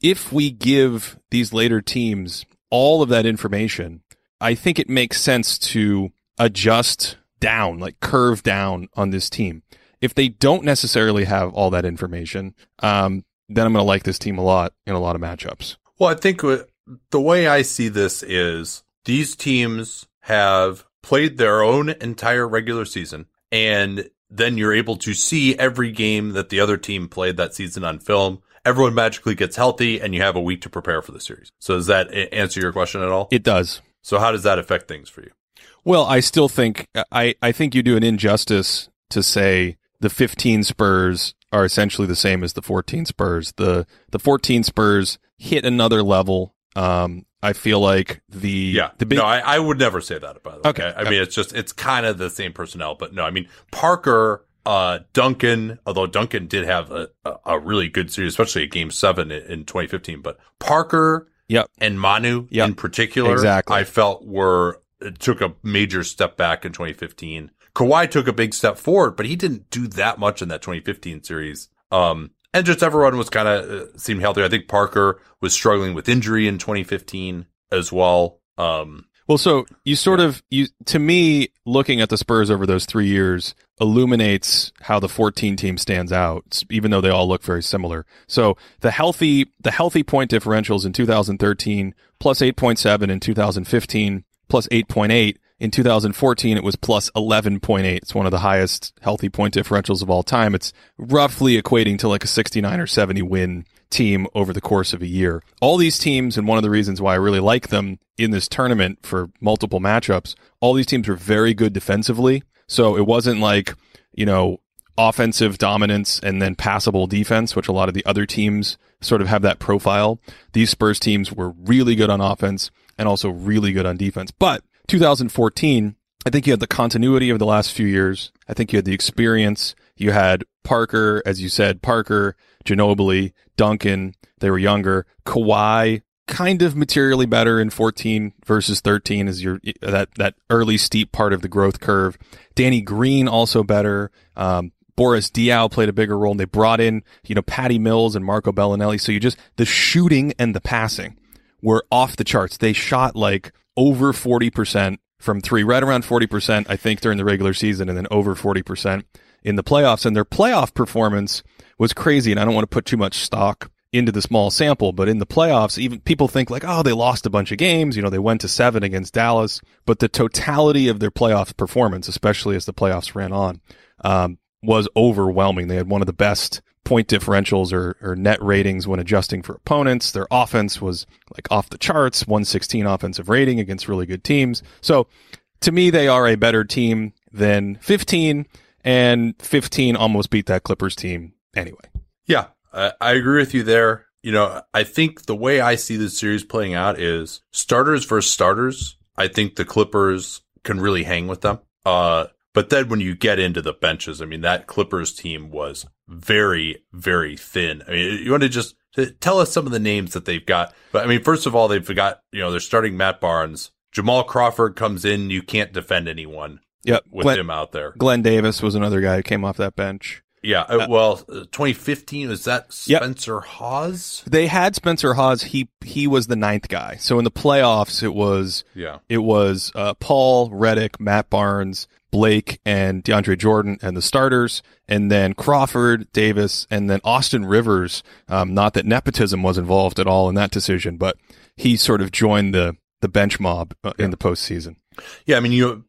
if we give these later teams all of that information, I think it makes sense to adjust down, like curve down on this team. If they don't necessarily have all that information, um, then I'm going to like this team a lot in a lot of matchups. Well, I think the way I see this is these teams have played their own entire regular season and then you're able to see every game that the other team played that season on film. Everyone magically gets healthy and you have a week to prepare for the series. So does that answer your question at all? It does. So how does that affect things for you? Well, I still think I, I think you do an injustice to say the 15 Spurs are essentially the same as the 14 Spurs. The the 14 Spurs hit another level. Um, I feel like the Yeah. the big no, I, I would never say that, by the way. Okay. I mean, it's just, it's kind of the same personnel, but no, I mean, Parker, uh, Duncan, although Duncan did have a, a, really good series, especially at game seven in, in 2015, but Parker Yep. and Manu Yep. in particular, Exactly. I felt were, took a major step back in 2015. Kawhi took a big step forward, but he didn't do that much in that 2015 series. Um, and just everyone was kind of uh, seemed healthy. I think Parker was struggling with injury in 2015 as well. Um, Well, so you sort of you to me looking at the Spurs over those 3 years illuminates how the 14 team stands out even though they all look very similar. So, the healthy the healthy point differentials in 2013 plus 8.7 in 2015 plus 8.8 in 2014 it was plus 11.8. It's one of the highest healthy point differentials of all time. It's roughly equating to like a 69 or 70 win team over the course of a year. All these teams, and one of the reasons why I really like them in this tournament for multiple matchups, all these teams were very good defensively. So it wasn't like, you know, offensive dominance and then passable defense, which a lot of the other teams sort of have that profile. These Spurs teams were really good on offense and also really good on defense. But 2014, I think you had the continuity of the last few years. I think you had the experience. You had Parker, as you said, Parker, Ginobili, Duncan. They were younger. Kawhi, kind of materially better in 14 versus 13 is your that that early steep part of the growth curve. Danny Green also better. Um, Boris Diaw played a bigger role, and they brought in you know Patty Mills and Marco Belinelli. So you just the shooting and the passing were off the charts. They shot like over 40 percent from three, right around 40%, I think, during the regular season, and then over 40% in the playoffs. And their playoff performance was crazy. And I don't want to put too much stock into the small sample, but in the playoffs, even people think like, oh, they lost a bunch of games. You know, they went to seven against Dallas, but the totality of their playoff performance, especially as the playoffs ran on, um, was overwhelming. They had one of the best point differentials or, or net ratings when adjusting for opponents. Their offense was like off the charts, 116 offensive rating against really good teams. So to me, they are a better team than 15 and 15 almost beat that Clippers team anyway. Yeah, I, I agree with you there. You know, I think the way I see this series playing out is starters versus starters. I think the Clippers can really hang with them. Uh, but then when you get into the benches, I mean, that Clippers team was very, very thin. I mean, you want to just tell us some of the names that they've got. But I mean, first of all, they've got, you know, they're starting Matt Barnes. Jamal Crawford comes in. You can't defend anyone yep. with Glen, him out there. Glen Davis was another guy who came off that bench. Yeah. Uh, well, 2015 was that Spencer yep. Hawes? They had Spencer Hawes. He he was the ninth guy. So in the playoffs, it was yeah, it was uh, Paul Redick, Matt Barnes, Blake, and DeAndre Jordan, and the starters, and then Crawford, Davis, and then Austin Rivers. Um, not that nepotism was involved at all in that decision, but he sort of joined the the bench mob uh, yeah. in the postseason. Yeah, I mean, you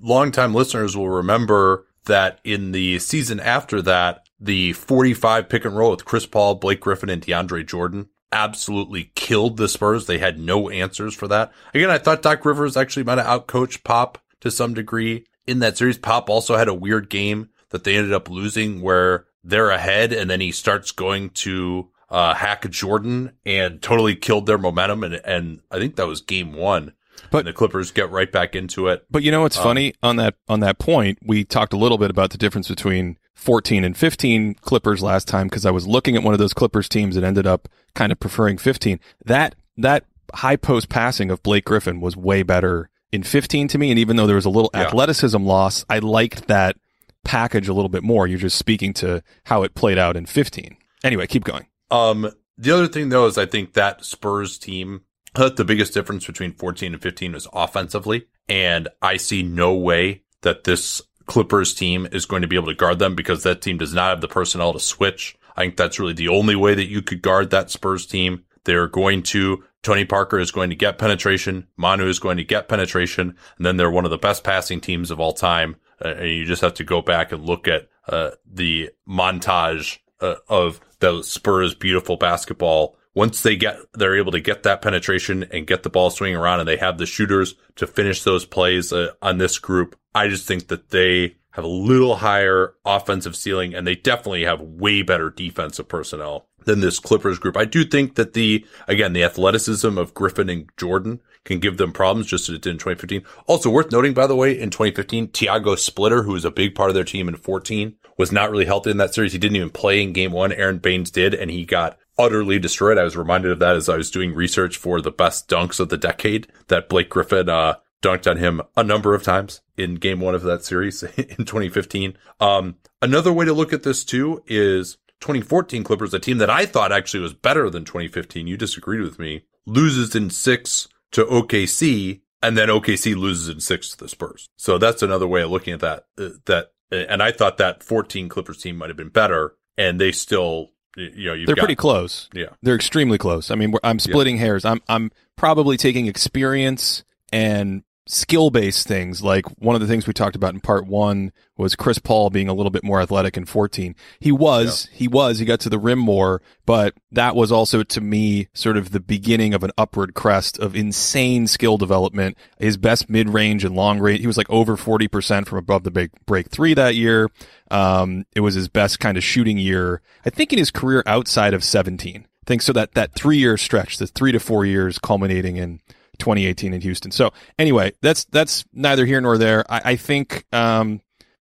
longtime listeners will remember that in the season after that, the 45 pick and roll with Chris Paul, Blake Griffin, and DeAndre Jordan absolutely killed the Spurs. They had no answers for that. Again, I thought Doc Rivers actually might have outcoached Pop to some degree in that series. Pop also had a weird game that they ended up losing where they're ahead and then he starts going to uh, hack Jordan and totally killed their momentum. And, and I think that was game one. But the Clippers get right back into it. But you know what's um, funny on that on that point? We talked a little bit about the difference between 14 and 15 Clippers last time because I was looking at one of those Clippers teams that ended up kind of preferring 15. That that high post passing of Blake Griffin was way better in 15 to me. And even though there was a little yeah. athleticism loss, I liked that package a little bit more. You're just speaking to how it played out in 15. Anyway, keep going. Um, the other thing though is I think that Spurs team the biggest difference between 14 and 15 was offensively. And I see no way that this Clippers team is going to be able to guard them because that team does not have the personnel to switch. I think that's really the only way that you could guard that Spurs team. They're going to, Tony Parker is going to get penetration. Manu is going to get penetration. And then they're one of the best passing teams of all time. Uh, and you just have to go back and look at uh, the montage uh, of the Spurs beautiful basketball once they get, they're able to get that penetration and get the ball swinging around and they have the shooters to finish those plays uh, on this group. I just think that they have a little higher offensive ceiling and they definitely have way better defensive personnel than this Clippers group. I do think that the, again, the athleticism of Griffin and Jordan can give them problems just as it did in 2015. Also worth noting, by the way, in 2015, Tiago Splitter, who was a big part of their team in 14, was not really healthy in that series. He didn't even play in game one. Aron Baynes did, and he got utterly destroyed. I was reminded of that as I was doing research for the best dunks of the decade that Blake Griffin, uh, dunked on him a number of times in game one of that series in 2015. Um, another way to look at this too is 2014 Clippers, a team that I thought actually was better than 2015. You disagreed with me. Loses in six to OKC and then OKC loses in six to the Spurs. So that's another way of looking at that. Uh, that, and I thought that 14 Clippers team might have been better and they still you know, they're got, pretty close. Yeah, they're extremely close. I mean, I'm splitting yeah. hairs. I'm I'm probably taking experience and skill based things. Like one of the things we talked about in part one was Chris Paul being a little bit more athletic in 14. He was, yeah. he was, he got to the rim more, but that was also to me sort of the beginning of an upward crest of insane skill development. His best mid range and long range, he was like over 40% from above the big break three that year. Um, it was his best kind of shooting year, I think in his career outside of 17. I think so that, that three year stretch, the three to four years culminating in 2018 in Houston. So anyway, that's that's neither here nor there. I, I think um,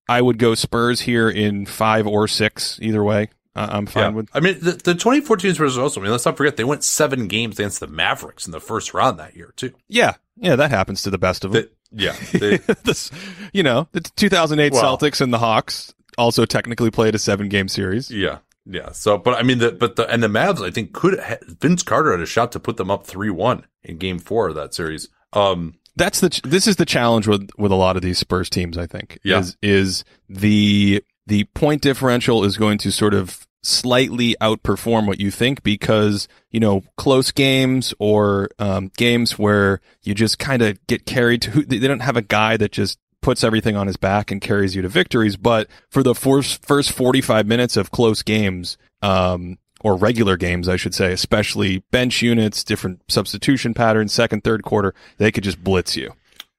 I would go Spurs here in five or six, either way. Uh, I'm fine Yeah. with. I mean, the, the 2014 Spurs also, I mean, let's not forget, they went seven games against the Mavericks in the first round that year, too. Yeah, yeah, that happens to the best of them. They, yeah. They, this, you know, the 2008 Well- Celtics and the Hawks also technically played a seven game series. yeah. Yeah. So, but I mean, the, but the, and the Mavs, I think could, ha- Vince Carter had a shot to put them up 3 1 in game four of that series. Um, That's the ch- this is the challenge with with a lot of these Spurs teams. I think Yeah. is is the the point differential is going to sort of slightly outperform what you think because you know close games or um, games where you just kind of get carried to who they don't have a guy that just puts everything on his back and carries you to victories but for the first first 45 minutes of close games um or regular games I should say especially bench units different substitution patterns second third quarter they could just blitz you.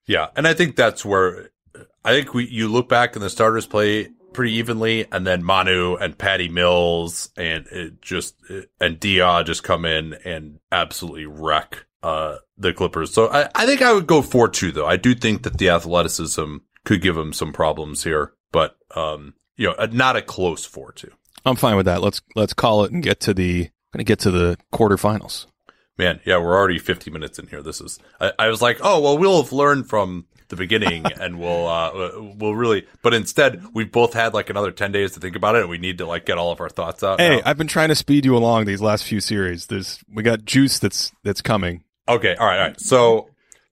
Yeah, and I think that's where I think we you look back and the starters play pretty evenly, and then Manu and Patty Mills and just and Diaw just come in and absolutely wreck uh the Clippers. So I, I think I would go four two though. I do think that the athleticism could give them some problems here, but um you know not a close four two. I'm fine with that. Let's let's call it and get to the gonna get to the quarterfinals. Man, yeah, we're already 50 minutes in here. This is, I, I was like, oh, well, we'll have learned from the beginning and we'll, uh, we'll really, but instead we've both had like another 10 days to think about it and we need to like get all of our thoughts out. Hey, now. I've been trying to speed you along these last few series. There's we got juice that's that's coming. Okay. All right. All right. So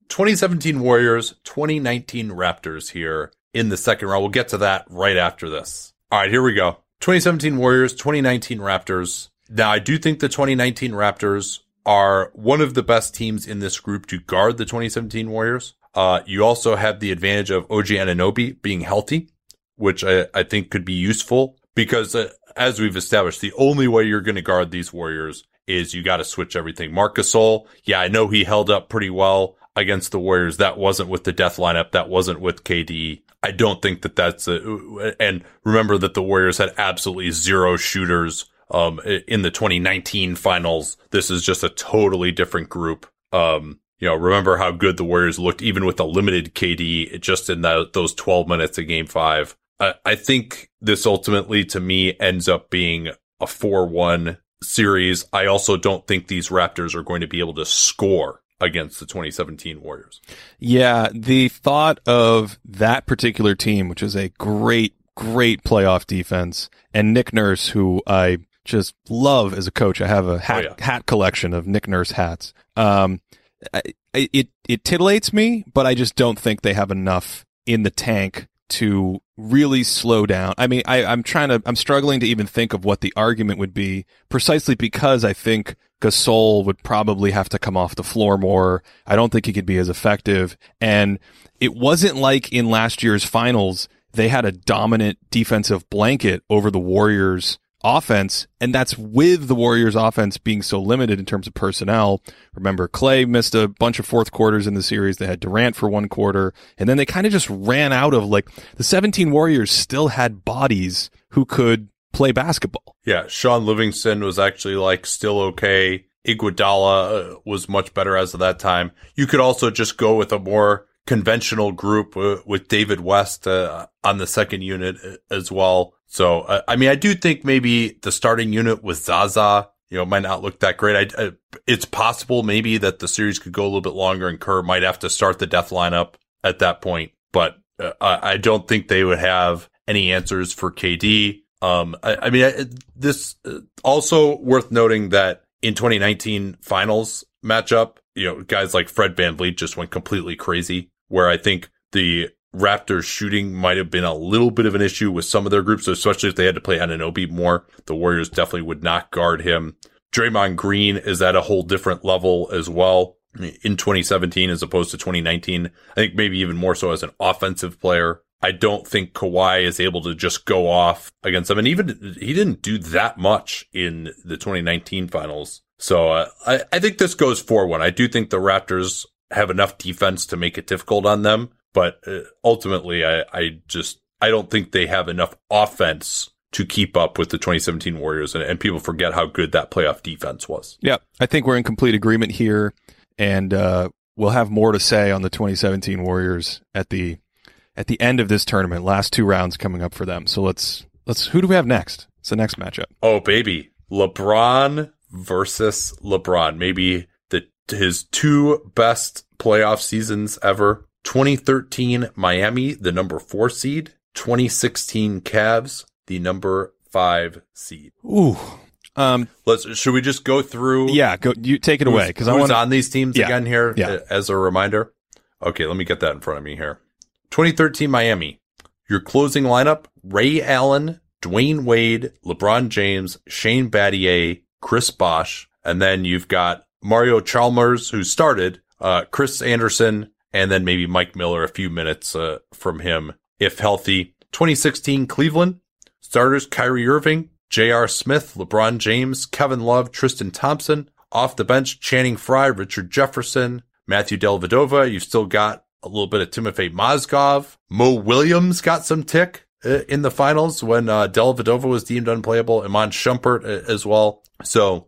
2017 Warriors, 2019 Raptors here in the second round. We'll get to that right after this. All right. Here we go. 2017 Warriors, 2019 Raptors. Now, I do think the 2019 Raptors are one of the best teams in this group to guard the 2017 Warriors. Uh, you also have the advantage of OG Anunoby being healthy, which I, I think could be useful because uh, as we've established, the only way you're going to guard these Warriors is you got to switch everything. Marcus Gasol, yeah, I know he held up pretty well against the Warriors. That wasn't with the death lineup. That wasn't with KD. I don't think that that's a, and remember that the Warriors had absolutely zero shooters um, in the 2019 finals. This is just a totally different group. Um, you know, remember how good the Warriors looked even with a limited KD just in that, those 12 minutes of game five. I, I think this ultimately to me ends up being a 4-1 series. I also don't think these Raptors are going to be able to score against the 2017 Warriors. Yeah, the thought of that particular team, which is a great, great playoff defense, and Nick Nurse, who I just love as a coach. I have a hat Oh, yeah. hat collection of Nick Nurse hats. Um, I, I- it it titillates me, but I just don't think they have enough in the tank to really slow down. I mean, I, I'm trying to, I'm struggling to even think of what the argument would be precisely because I think Gasol would probably have to come off the floor more. I don't think he could be as effective. And it wasn't like in last year's finals, they had a dominant defensive blanket over the Warriors offense. And that's with the Warriors offense being so limited in terms of personnel. Remember, Clay missed a bunch of fourth quarters in the series. They had Durant for one quarter and then they kind of just ran out of like the 17 Warriors still had bodies who could play basketball. Yeah, Shaun Livingston was actually like still okay. Iguodala uh, was much better as of that time. You could also just go with a more conventional group uh, with David West uh, on the second unit uh, as well. So, uh, I mean, I do think maybe the starting unit with Zaza, you know, might not look that great. I, uh, it's possible maybe that the series could go a little bit longer and Kerr might have to start the death lineup at that point, but uh, I I don't think they would have any answers for KD. Um, I, I mean, I, this uh, also worth noting that in 2019 finals matchup, you know, guys like Fred VanVleet just went completely crazy where I think the Raptors shooting might have been a little bit of an issue with some of their groups, especially if they had to play Anunoby more. The Warriors definitely would not guard him. Draymond Green is at a whole different level as well in 2017 as opposed to 2019. I think maybe even more so as an offensive player. I don't think Kawhi is able to just go off against them. And even he didn't do that much in the 2019 finals. So uh, I, I think this goes 4-1. I do think the Raptors have enough defense to make it difficult on them. But uh, ultimately, I, I just, I don't think they have enough offense to keep up with the 2017 Warriors. And, and people forget how good that playoff defense was. Yeah, I think we're in complete agreement here. And uh, we'll have more to say on the 2017 Warriors at the at the end of this tournament. Last two rounds coming up for them. So let's let's who do we have next? It's the next matchup. Oh baby, LeBron versus LeBron. Maybe his two best playoff seasons ever. 2013 Miami, the number four seed. 2016 Cavs, the number five seed. Ooh. Um, Let's. Should we just go through? yeah, go you take it away because I want on these teams Yeah. again here Yeah. uh, as a reminder. Okay, let me get that in front of me here. 2013 Miami. Your closing lineup: Ray Allen, Dwyane Wade, LeBron James, Shane Battier, Chris Bosh, and then you've got Mario Chalmers who started, uh, Chris Andersen, and then maybe Mike Miller a few minutes uh, from him if healthy. 2016 Cleveland starters: Kyrie Irving, J.R. Smith, LeBron James, Kevin Love, Tristan Thompson. Off the bench, Channing Frye, Richard Jefferson, Matthew Dellavedova. You've still got a little bit of Timofey Mozgov. Mo Williams got some tick uh, in the finals when uh, Dellavedova was deemed unplayable. Iman Shumpert uh, as well. So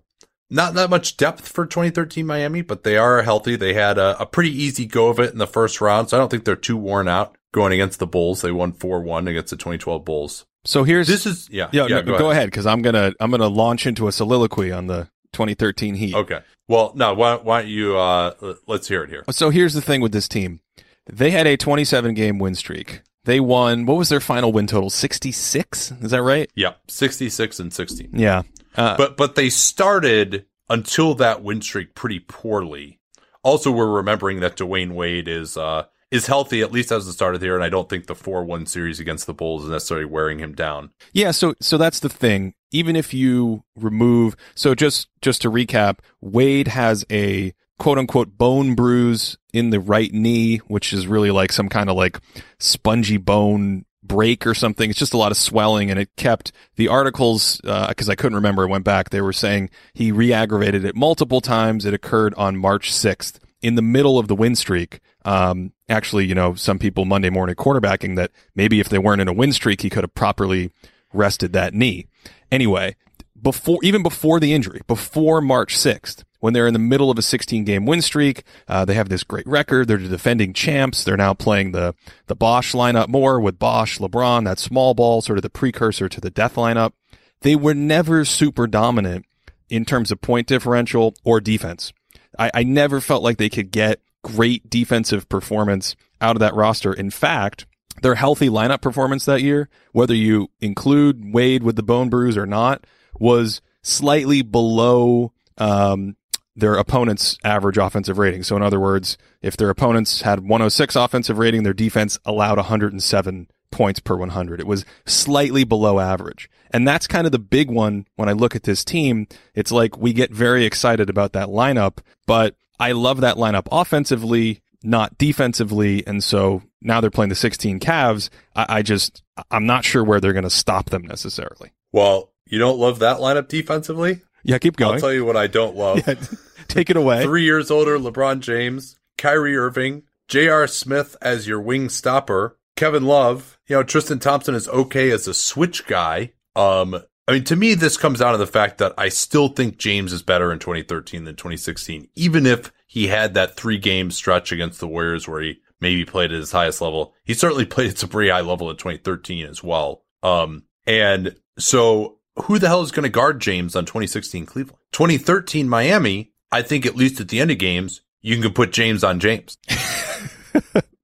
not that much depth for 2013 Miami, but they are healthy. They had a, a pretty easy go of it in the first round, so I don't think they're too worn out going against the Bulls. They won 4-1 against the 2012 Bulls. so here's This is yeah. yeah, no, go, go, ahead. ahead because I'm gonna I'm gonna launch into a soliloquy on the 2013 Heat. Okay. Well, no, why, why don't you, uh, let's hear it here. So here's the thing with this team. They had a 27 game win streak. They won, what was their final win total? 66? Is that right? Yeah. 66 and 16. Yeah. Uh, But, but they started until that win streak pretty poorly. Also, we're remembering that Dwyane Wade is, uh, is healthy at least as the start of the year, and I don't think the 4-1 series against the Bulls is necessarily wearing him down. yeah. So, so that's the thing. Even if you remove, so just, just to recap, Wade has a quote unquote bone bruise in the right knee, which is really like some kind of like spongy bone break or something. It's just a lot of swelling and it kept the articles, uh, cause I couldn't remember, it went back. They were saying he re-aggravated it multiple times. It occurred on March 6th in the middle of the win streak. Um, actually, you know, some people Monday morning quarterbacking that maybe if they weren't in a win streak, he could have properly rested that knee. Anyway, before, even before the injury, before March 6th, when they're in the middle of a 16 game win streak, uh, they have this great record. They're the defending champs. They're now playing the, the Bosh lineup more with Bosh, LeBron, that small ball, sort of the precursor to the death lineup. They were never super dominant in terms of point differential or defense. I, I never felt like they could get great defensive performance out of that roster. In fact, their healthy lineup performance that year, whether you include Wade with the bone bruise or not, was slightly below um, their opponent's average offensive rating. So, in other words, if their opponents had 106 offensive rating, their defense allowed 107 points per 100. It was slightly below average. And that's kind of the big one when I look at this team. It's like we get very excited about that lineup, but I love that lineup offensively, not defensively. And so now they're playing the 16 Cavs. I, I just, I'm not sure where they're going to stop them necessarily. Well, you don't love that lineup defensively? Yeah, keep going. I'll tell you what I don't love. Yeah, take it away. Three years older, LeBron James, Kyrie Irving, J.R. Smith as your wing stopper, Kevin Love. You know, Tristan Thompson is okay as a switch guy. Um, I mean, to me, this comes down to the fact that I still think James is better in 2013 than 2016, even if he had that three game stretch against the Warriors where he maybe played at his highest level. He certainly played at a pretty high level in 2013 as well. Um, and so who the hell is going to guard James on 2016 Cleveland? 2013 Miami, I think at least at the end of games, you can put James on James.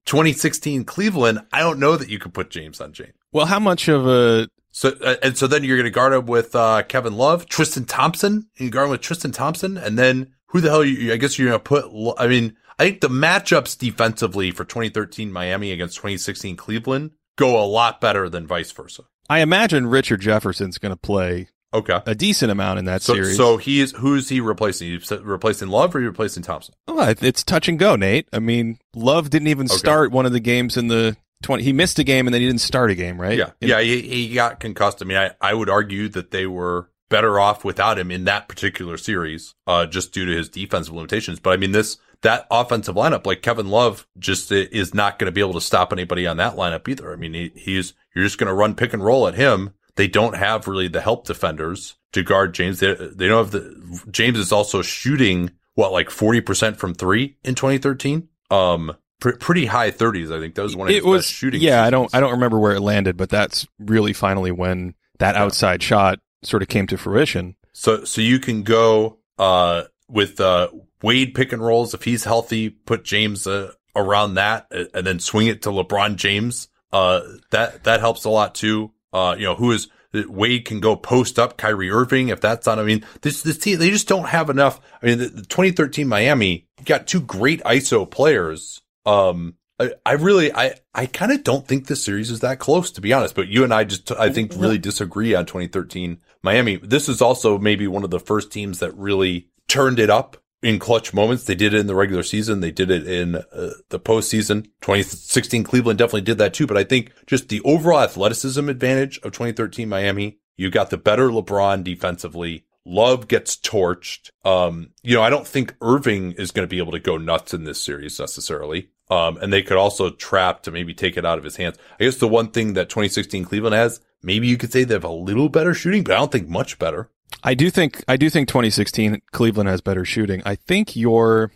2016 Cleveland, I don't know that you could put James on James. Well, how much of a So uh, and so then you're going to guard him with uh, Kevin Love, Tristan Thompson. And you guard him with Tristan Thompson, and then who the hell? You, I guess you're going to put. I mean, I think the matchups defensively for 2013 Miami against 2016 Cleveland go a lot better than vice versa. I imagine Richard Jefferson's going to play Okay. a decent amount in that So, series. so he's who's he replacing? You replacing Love or you replacing Thompson? Oh, it's touch and go, Nate. I mean, Love didn't even Okay. start one of the games in the 20. He missed a game and then he didn't start a game, right? Yeah, yeah. He, he got concussed. I mean, I, I would argue that they were better off without him in that particular series, uh, just due to his defensive limitations. But I mean, this that offensive lineup, like Kevin Love, just is not going to be able to stop anybody on that lineup either. I mean, he, he's you're just going to run pick and roll at him. They don't have really the help defenders to guard James. They, they don't have the James is also shooting what, like 40% from three in 2013. Um, pr- pretty high 30s. I think that was one of his it was best shooting. Yeah, I don't. I don't remember where it landed, but that's really finally when that Yeah. outside shot sort of came to fruition. So, so you can go, uh, with, uh, Wade pick and rolls. If he's healthy, put James, uh, around that and then swing it to LeBron James. Uh, that, that helps a lot too. Uh, you know, who is, Wade can go post up Kyrie Irving if that's on. I mean, this, this team, they just don't have enough. I mean, the, the 2013 Miami got two great ISO players. Um, I, I really, I, I kind of don't think this series is that close, to be honest. But you and I just, I think, really disagree on 2013 Miami. This is also maybe one of the first teams that really turned it up in clutch moments. They did it in the regular season. They did it in uh, the postseason. 2016 Cleveland definitely did that too. But I think just the overall athleticism advantage of 2013 Miami, you got the better LeBron defensively. Love gets torched. Um, you know, I don't think Irving is going to be able to go nuts in this series necessarily. Um, and they could also trap to maybe take it out of his hands. I guess the one thing that 2016 Cleveland has, maybe you could say they have a little better shooting, but I don't think much better. I do think I do think 2016 Cleveland has better shooting. I think your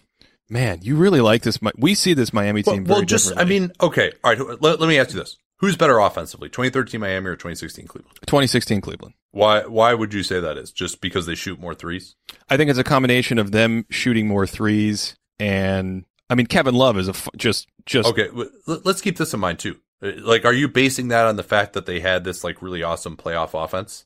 man, you really like this. We see this Miami team. well very just, I mean, okay. All right. Let, let me ask you this. Who's better offensively, 2013 Miami or 2016 Cleveland? 2016 Cleveland. Why, why would you say that is? Just because they shoot more threes? I think it's a combination of them shooting more threes and I mean Kevin Love is a f- just just Okay. let- Let's keep this in mind too. Uh, Like, are you basing that on the fact that they had this like really awesome playoff offense?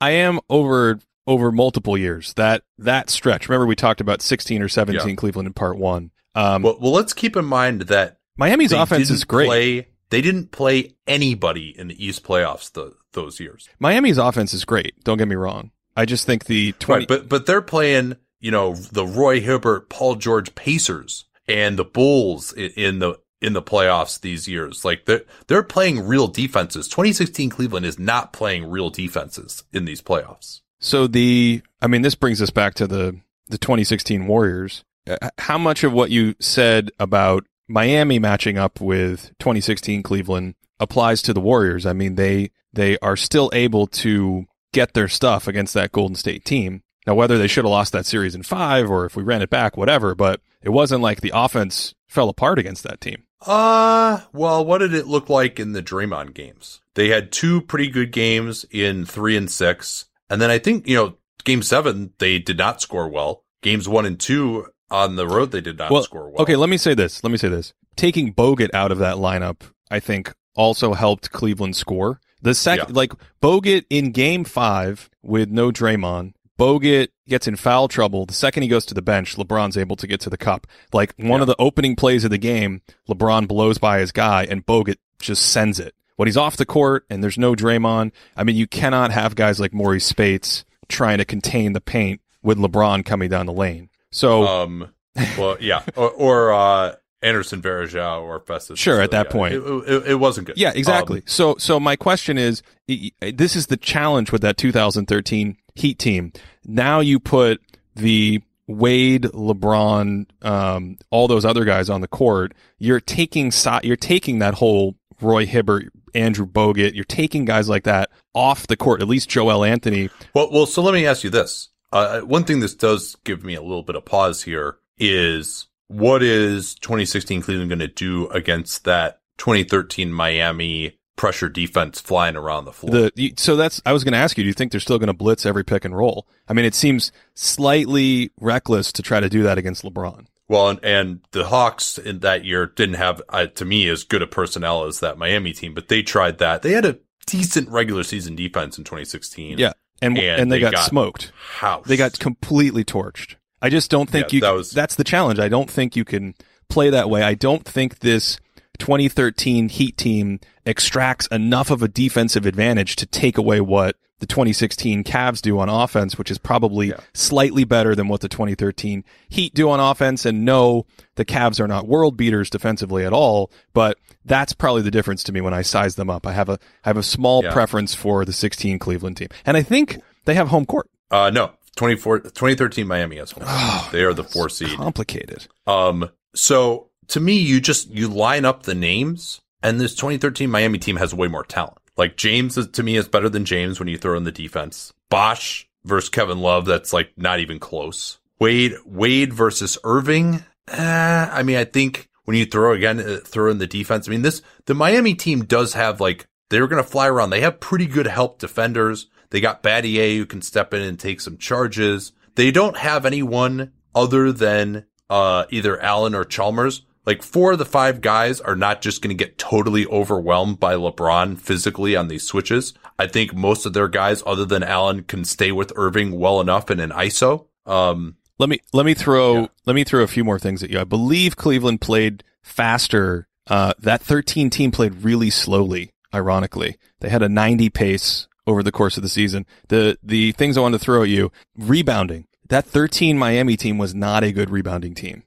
I am over over multiple years. That that stretch. Remember we talked about 16 or 17 Yeah. Cleveland in part 1. Um Well, well, let's keep in mind that Miami's offense is great. Play, they didn't play anybody in the East playoffs the, those years. Miami's offense is great. Don't get me wrong. I just think the 20 Right, but but they're playing, you know, the Roy Hibbert, Paul George Pacers and the Bulls in, in the in the playoffs these years. Like they're they're playing real defenses. 2016 Cleveland is not playing real defenses in these playoffs. So the, I mean, this brings us back to the the 2016 Warriors. Uh, How much of what you said about Miami matching up with 2016 Cleveland applies to the Warriors? I mean, they they are still able to get their stuff against that Golden State team. Now, whether they should have lost that series in five or if we ran it back, whatever, but it wasn't like the offense fell apart against that team. Uh, well, what did it look like in the Draymond games? They had two pretty good games in three and six. And then I think, you know, game seven, they did not score well. Games one and two on the road, they did not Well, score well. Okay, let me say this. Let me say this. Taking Bogut out of that lineup, I think, also helped Cleveland score. The second, Yeah. like Bogut in Game Five with no Draymond, Bogut gets in foul trouble. The second he goes to the bench, LeBron's able to get to the cup. Like one Yeah. of the opening plays of the game, LeBron blows by his guy, and Bogut just sends it. When he's off the court and there's no Draymond, I mean, you cannot have guys like Marreese Speights trying to contain the paint with LeBron coming down the lane. So Um, well, yeah, or, or uh, Anderson Varejao or Festus. Sure, at that point. it, it, it wasn't good. Yeah, exactly. Um, so, so my question is, this is the challenge with that 2013 Heat team. Now you put the Wade, LeBron, um, all those other guys on the court. You're taking si- you're taking that whole Roy Hibbert, Andrew Bogut. You're taking guys like that off the court. At least Joel Anthony. well, well, so let me ask you this. Uh, one thing this does give me a little bit of pause here is what is 2016 Cleveland going to do against that 2013 Miami pressure defense flying around the floor? The so that's I was going to ask you. Do you think they're still going to blitz every pick and roll? I mean, it seems slightly reckless to try to do that against LeBron. Well, and, and the Hawks in that year didn't have, uh, to me, as good a personnel as that Miami team, but they tried that. They had a decent regular season defense in 2016. Yeah, and And and, they, they got, got smoked. House. They got completely torched. I just don't think Yeah, you. that was- that's the challenge. I don't think you can play that way. I don't think this 2013 Heat team extracts enough of a defensive advantage to take away what the 2016 Cavs do on offense, which is probably Yeah. slightly better than what the 2013 Heat do on offense. And no, the Cavs are not world beaters defensively at all, but that's probably the difference to me when I size them up. I have a I have a small Yeah. preference for the 16 Cleveland team, and I think they have home court. Uh, no, 24, 2013 Miami has home. Oh, they are the four seed. Complicated. Um, so to me, you just, you line up the names and this 2013 Miami team has way more talent. Like James is, to me is better than James when you throw in the defense. Bosh versus Kevin Love, that's like not even close. Wade Wade versus Irving. Uh, I mean, I think when you throw again uh, throw in the defense, I mean this the Miami team does have like they're going to fly around. They have pretty good help defenders. They got Battier who can step in and take some charges. They don't have anyone other than uh, either Allen or Chalmers. Like four of the five guys are not just going to get totally overwhelmed by LeBron physically on these switches. I think most of their guys, other than Allen, can stay with Irving well enough in an ISO. Um, let me let me throw yeah. let me throw a few more things at you. I believe Cleveland played faster. Uh, that 13 team played really slowly. Ironically, they had a 90 pace over the course of the season. The the things I wanted to throw at you: rebounding. That 13 Miami team was not a good rebounding team.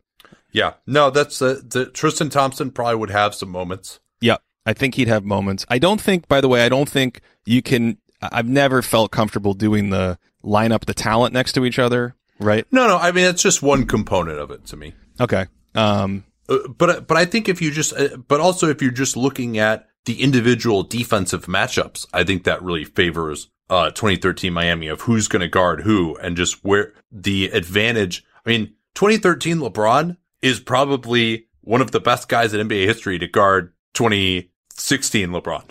Yeah, no, that's uh, the Tristan Thompson probably would have some moments. Yeah, I think he'd have moments. I don't think, by the way, I don't think you can. I've never felt comfortable doing the line up the talent next to each other. Right? No, no. I mean, it's just one component of it to me. Okay. Um, uh, but but I think if you just, uh, but also if you're just looking at the individual defensive matchups, I think that really favors uh 2013 Miami of who's going to guard who and just where the advantage. I mean, 2013 LeBron is probably one of the best guys in NBA history to guard 2016 LeBron.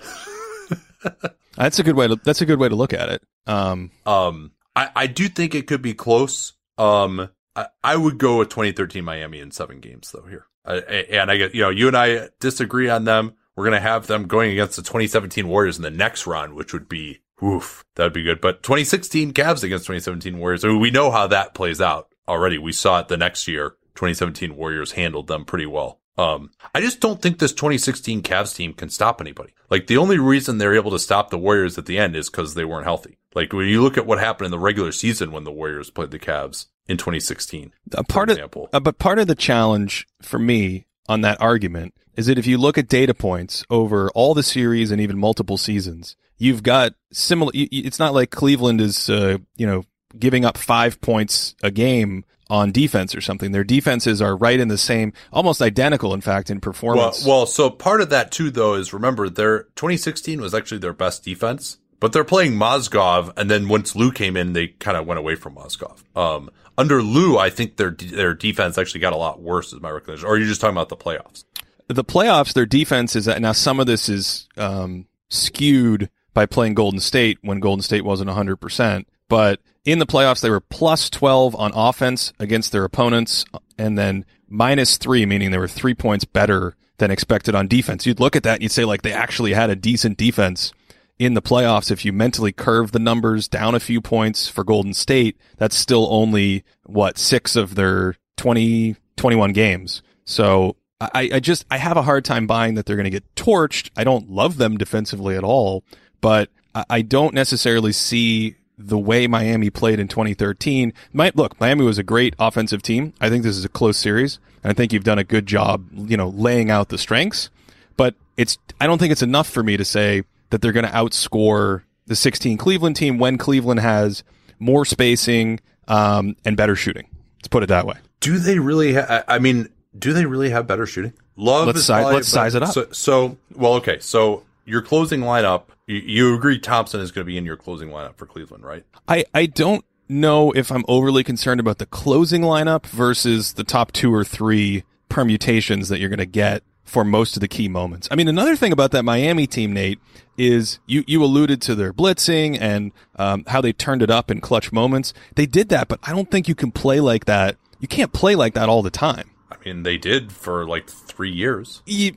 that's a good way to that's a good way to look at it. Um, um, I, I do think it could be close. Um, I, I would go with 2013 Miami in seven games though here. I, and I get, you know, you and I disagree on them. We're going to have them going against the 2017 Warriors in the next round, which would be, oof, that would be good. But 2016 Cavs against 2017 Warriors. I mean, we know how that plays out already. We saw it the next year. 2017 Warriors handled them pretty well. Um, I just don't think this 2016 Cavs team can stop anybody. Like the only reason they're able to stop the Warriors at the end is because they weren't healthy. Like when you look at what happened in the regular season when the Warriors played the Cavs in 2016. A part of, uh, but part of the challenge for me on that argument is that if you look at data points over all the series and even multiple seasons, you've got similar. It's not like Cleveland is, uh, you know, giving up five points a game on defense or something. Their defenses are right in the same, almost identical, in fact, in performance. Well, well, so part of that too, though, is remember their 2016 was actually their best defense, but they're playing Mozgov, and then once Lue came in, they kind of went away from Mozgov. Um, under Lue, I think their their defense actually got a lot worse, is my recollection. Or are you just talking about the playoffs? The playoffs, their defense is now some of this is um, skewed by playing Golden State when Golden State wasn't 100 percent, but in the playoffs, they were plus 12 on offense against their opponents and then minus three, meaning they were three points better than expected on defense. You'd look at that and you'd say like they actually had a decent defense in the playoffs. If you mentally curve the numbers down a few points for Golden State, that's still only what six of their 20, 21 games. So I, I just, I have a hard time buying that they're going to get torched. I don't love them defensively at all, but I don't necessarily see the way Miami played in 2013. My, look, Miami was a great offensive team. I think this is a close series. And I think you've done a good job, you know, laying out the strengths. But it's, I don't think it's enough for me to say that they're going to outscore the 16 Cleveland team when Cleveland has more spacing um, and better shooting. Let's put it that way. Do they really? Ha- I mean, do they really have better shooting? Love. Let's, si- let's size it up. So, so, well, okay. So your closing lineup, you, you agree Thompson is going to be in your closing lineup for Cleveland, right? I, I don't know if I'm overly concerned about the closing lineup versus the top two or three permutations that you're going to get for most of the key moments. I mean, another thing about that Miami team, Nate, is you, you alluded to their blitzing and um, how they turned it up in clutch moments. They did that, but I don't think you can play like that. You can't play like that all the time. I mean, they did for like three years. You,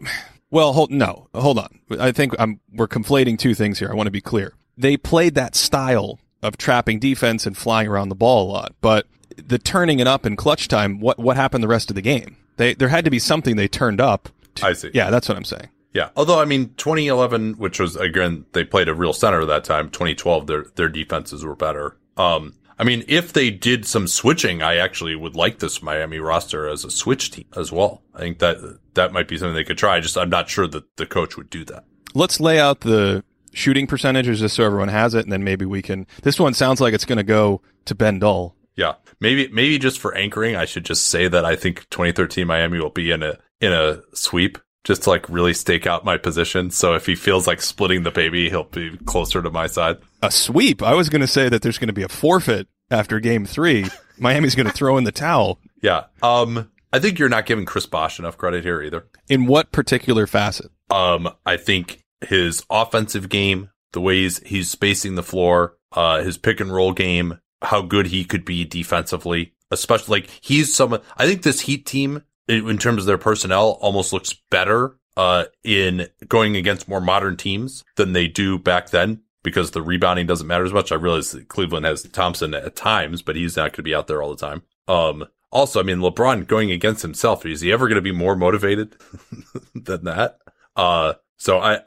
well, hold, no, hold on. I think I'm, we're conflating two things here. I want to be clear. They played that style of trapping defense and flying around the ball a lot, but the turning it up in clutch time, what, what happened the rest of the game? They, there had to be something they turned up. To, I see. Yeah, that's what I'm saying. Yeah. Although, I mean, 2011, which was, again, they played a real center that time. 2012, their, their defenses were better. Um, I mean, if they did some switching, I actually would like this Miami roster as a switch team as well. I think that that might be something they could try. Just I'm not sure that the coach would do that. Let's lay out the shooting percentages just so everyone has it, and then maybe we can. This one sounds like it's going to go to Ben Dull. Yeah, maybe maybe just for anchoring, I should just say that I think 2013 Miami will be in a in a sweep just to like really stake out my position. So if he feels like splitting the baby, he'll be closer to my side. A sweep. I was going to say that there's going to be a forfeit after game three. Miami's going to throw in the towel. Yeah. Um, I think you're not giving Chris Bosh enough credit here either. In what particular facet? Um, I think his offensive game, the ways he's spacing the floor, uh, his pick and roll game, how good he could be defensively, especially like he's someone, I think this Heat team, in, in terms of their personnel, almost looks better, uh, in going against more modern teams than they do back then because the rebounding doesn't matter as much. I realize that Cleveland has Thompson at times, but he's not going to be out there all the time. Um, also, I mean, LeBron going against himself, is he ever going to be more motivated than that? Uh, so I,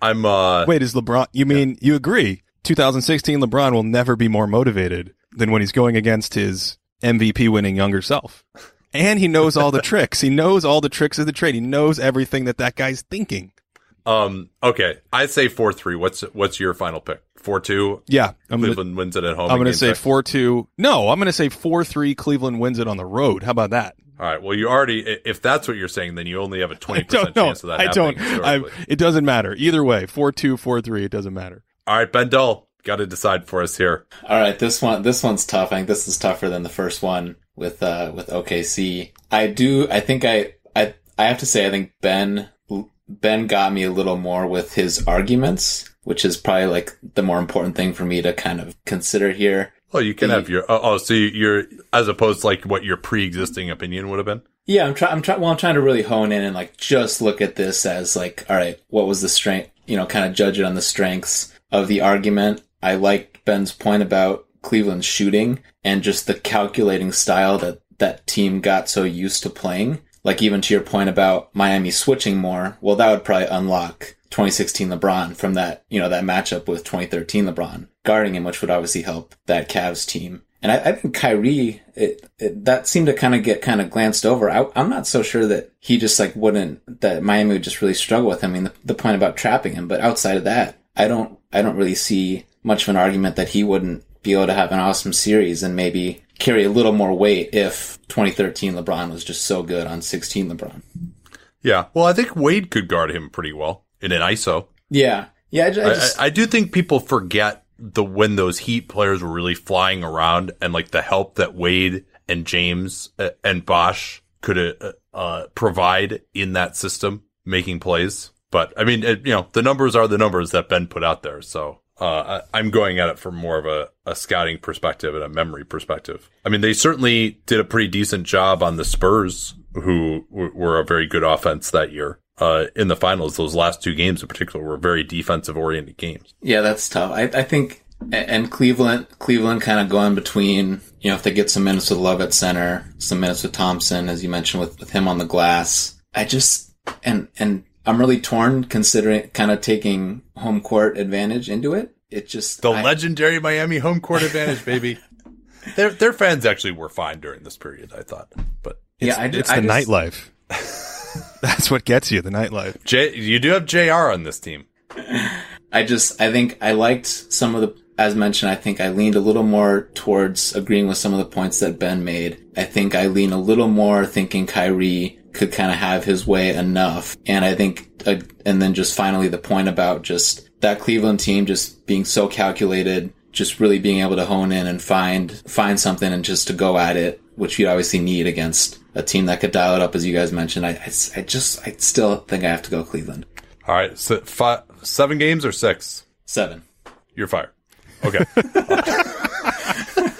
I'm, uh, Wait, is LeBron, you mean, you agree 2016 LeBron will never be more motivated than when he's going against his MVP winning younger self. And he knows all the tricks. He knows all the tricks of the trade. He knows everything that that guy's thinking. um, okay. I say 4-3. What's, what's your final pick? 4-2? Yeah. I'm gonna, Cleveland wins it at home. I'm going to say six? 4 2. No, I'm going to say 4 3 Cleveland wins it on the road. How about that? All right. Well, you already, if that's what you're saying, then you only have a 20% I don't know. chance of that I happening. don't. I, it doesn't matter. Either way, 4 2, 4 3, it doesn't matter. All right, Ben Dull, got to decide for us here. All right, this one this one's tough. I think this is tougher than the first one with uh with OKC. I do I think I I I have to say I think Ben Ben got me a little more with his arguments, which is probably like the more important thing for me to kind of consider here. Oh, you can The- have your, oh, oh, so you're, as opposed to like what your pre-existing opinion would have been? Yeah, I'm trying. I'm trying. Well, I'm trying to really hone in and like just look at this as like, all right, what was the strength? You know, kind of judge it on the strengths of the argument. I like Ben's point about Cleveland's shooting and just the calculating style that that team got so used to playing. Like even to your point about Miami switching more, well, that would probably unlock 2016 LeBron from that, you know, that matchup with 2013 LeBron guarding him, which would obviously help that Cavs team. And I, I think Kyrie, it, it, that seemed to kind of get kind of glanced over. I, I'm not so sure that he just like wouldn't, that Miami would just really struggle with him. I mean, the, the point about trapping him, but outside of that, I don't, I don't really see much of an argument that he wouldn't be able to have an awesome series and maybe carry a little more weight if 2013 LeBron was just so good on 16 LeBron. Yeah. Well, I think Wade could guard him pretty well in an ISO. Yeah. Yeah. I, I, just, I, I do think people forget the when those Heat players were really flying around and like the help that Wade and James uh, and Bosh could uh, uh, provide in that system, making plays. But I mean, it, you know, the numbers are the numbers that Ben put out there. So uh, I'm going at it from more of a, a scouting perspective and a memory perspective. I mean, they certainly did a pretty decent job on the Spurs, who were a very good offense that year. Uh, in the finals, those last two games in particular were very defensive oriented games. Yeah, that's tough. I, I think, and Cleveland, Cleveland kind of going between, you know, if they get some minutes with Love at center, some minutes with Thompson, as you mentioned, with, with him on the glass. I just, and, and I'm really torn considering kind of taking home court advantage into it. It just, The I- legendary Miami home court advantage, baby. their their fans actually were fine during this period, I thought. But It's, Yeah, I it's I the just- nightlife. That's what gets you, the nightlife. J, you do have J.R. on this team. I just, I think I liked some of the, as mentioned, I think I leaned a little more towards agreeing with some of the points that Ben made. I think I lean a little more thinking Kyrie could kind of have his way enough. And I think, uh, and then just finally the point about just that Cleveland team just being so calculated, just really being able to hone in and find, find something and just to go at it, which you obviously need against a team that could dial it up, as you guys mentioned. I, I, I just, I still think I have to go Cleveland. All right, so five, seven games or six? Seven. You're fired. Okay.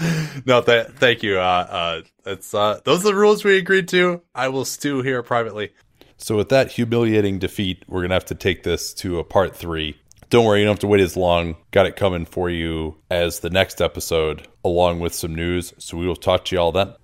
no, th- thank you. Uh, uh, it's uh, those are the rules we agreed to. I will stew here privately. So with that humiliating defeat, we're gonna have to take this to a part three. Don't worry, you don't have to wait as long. Got it coming for you as the next episode, along with some news. So we will talk to you all then.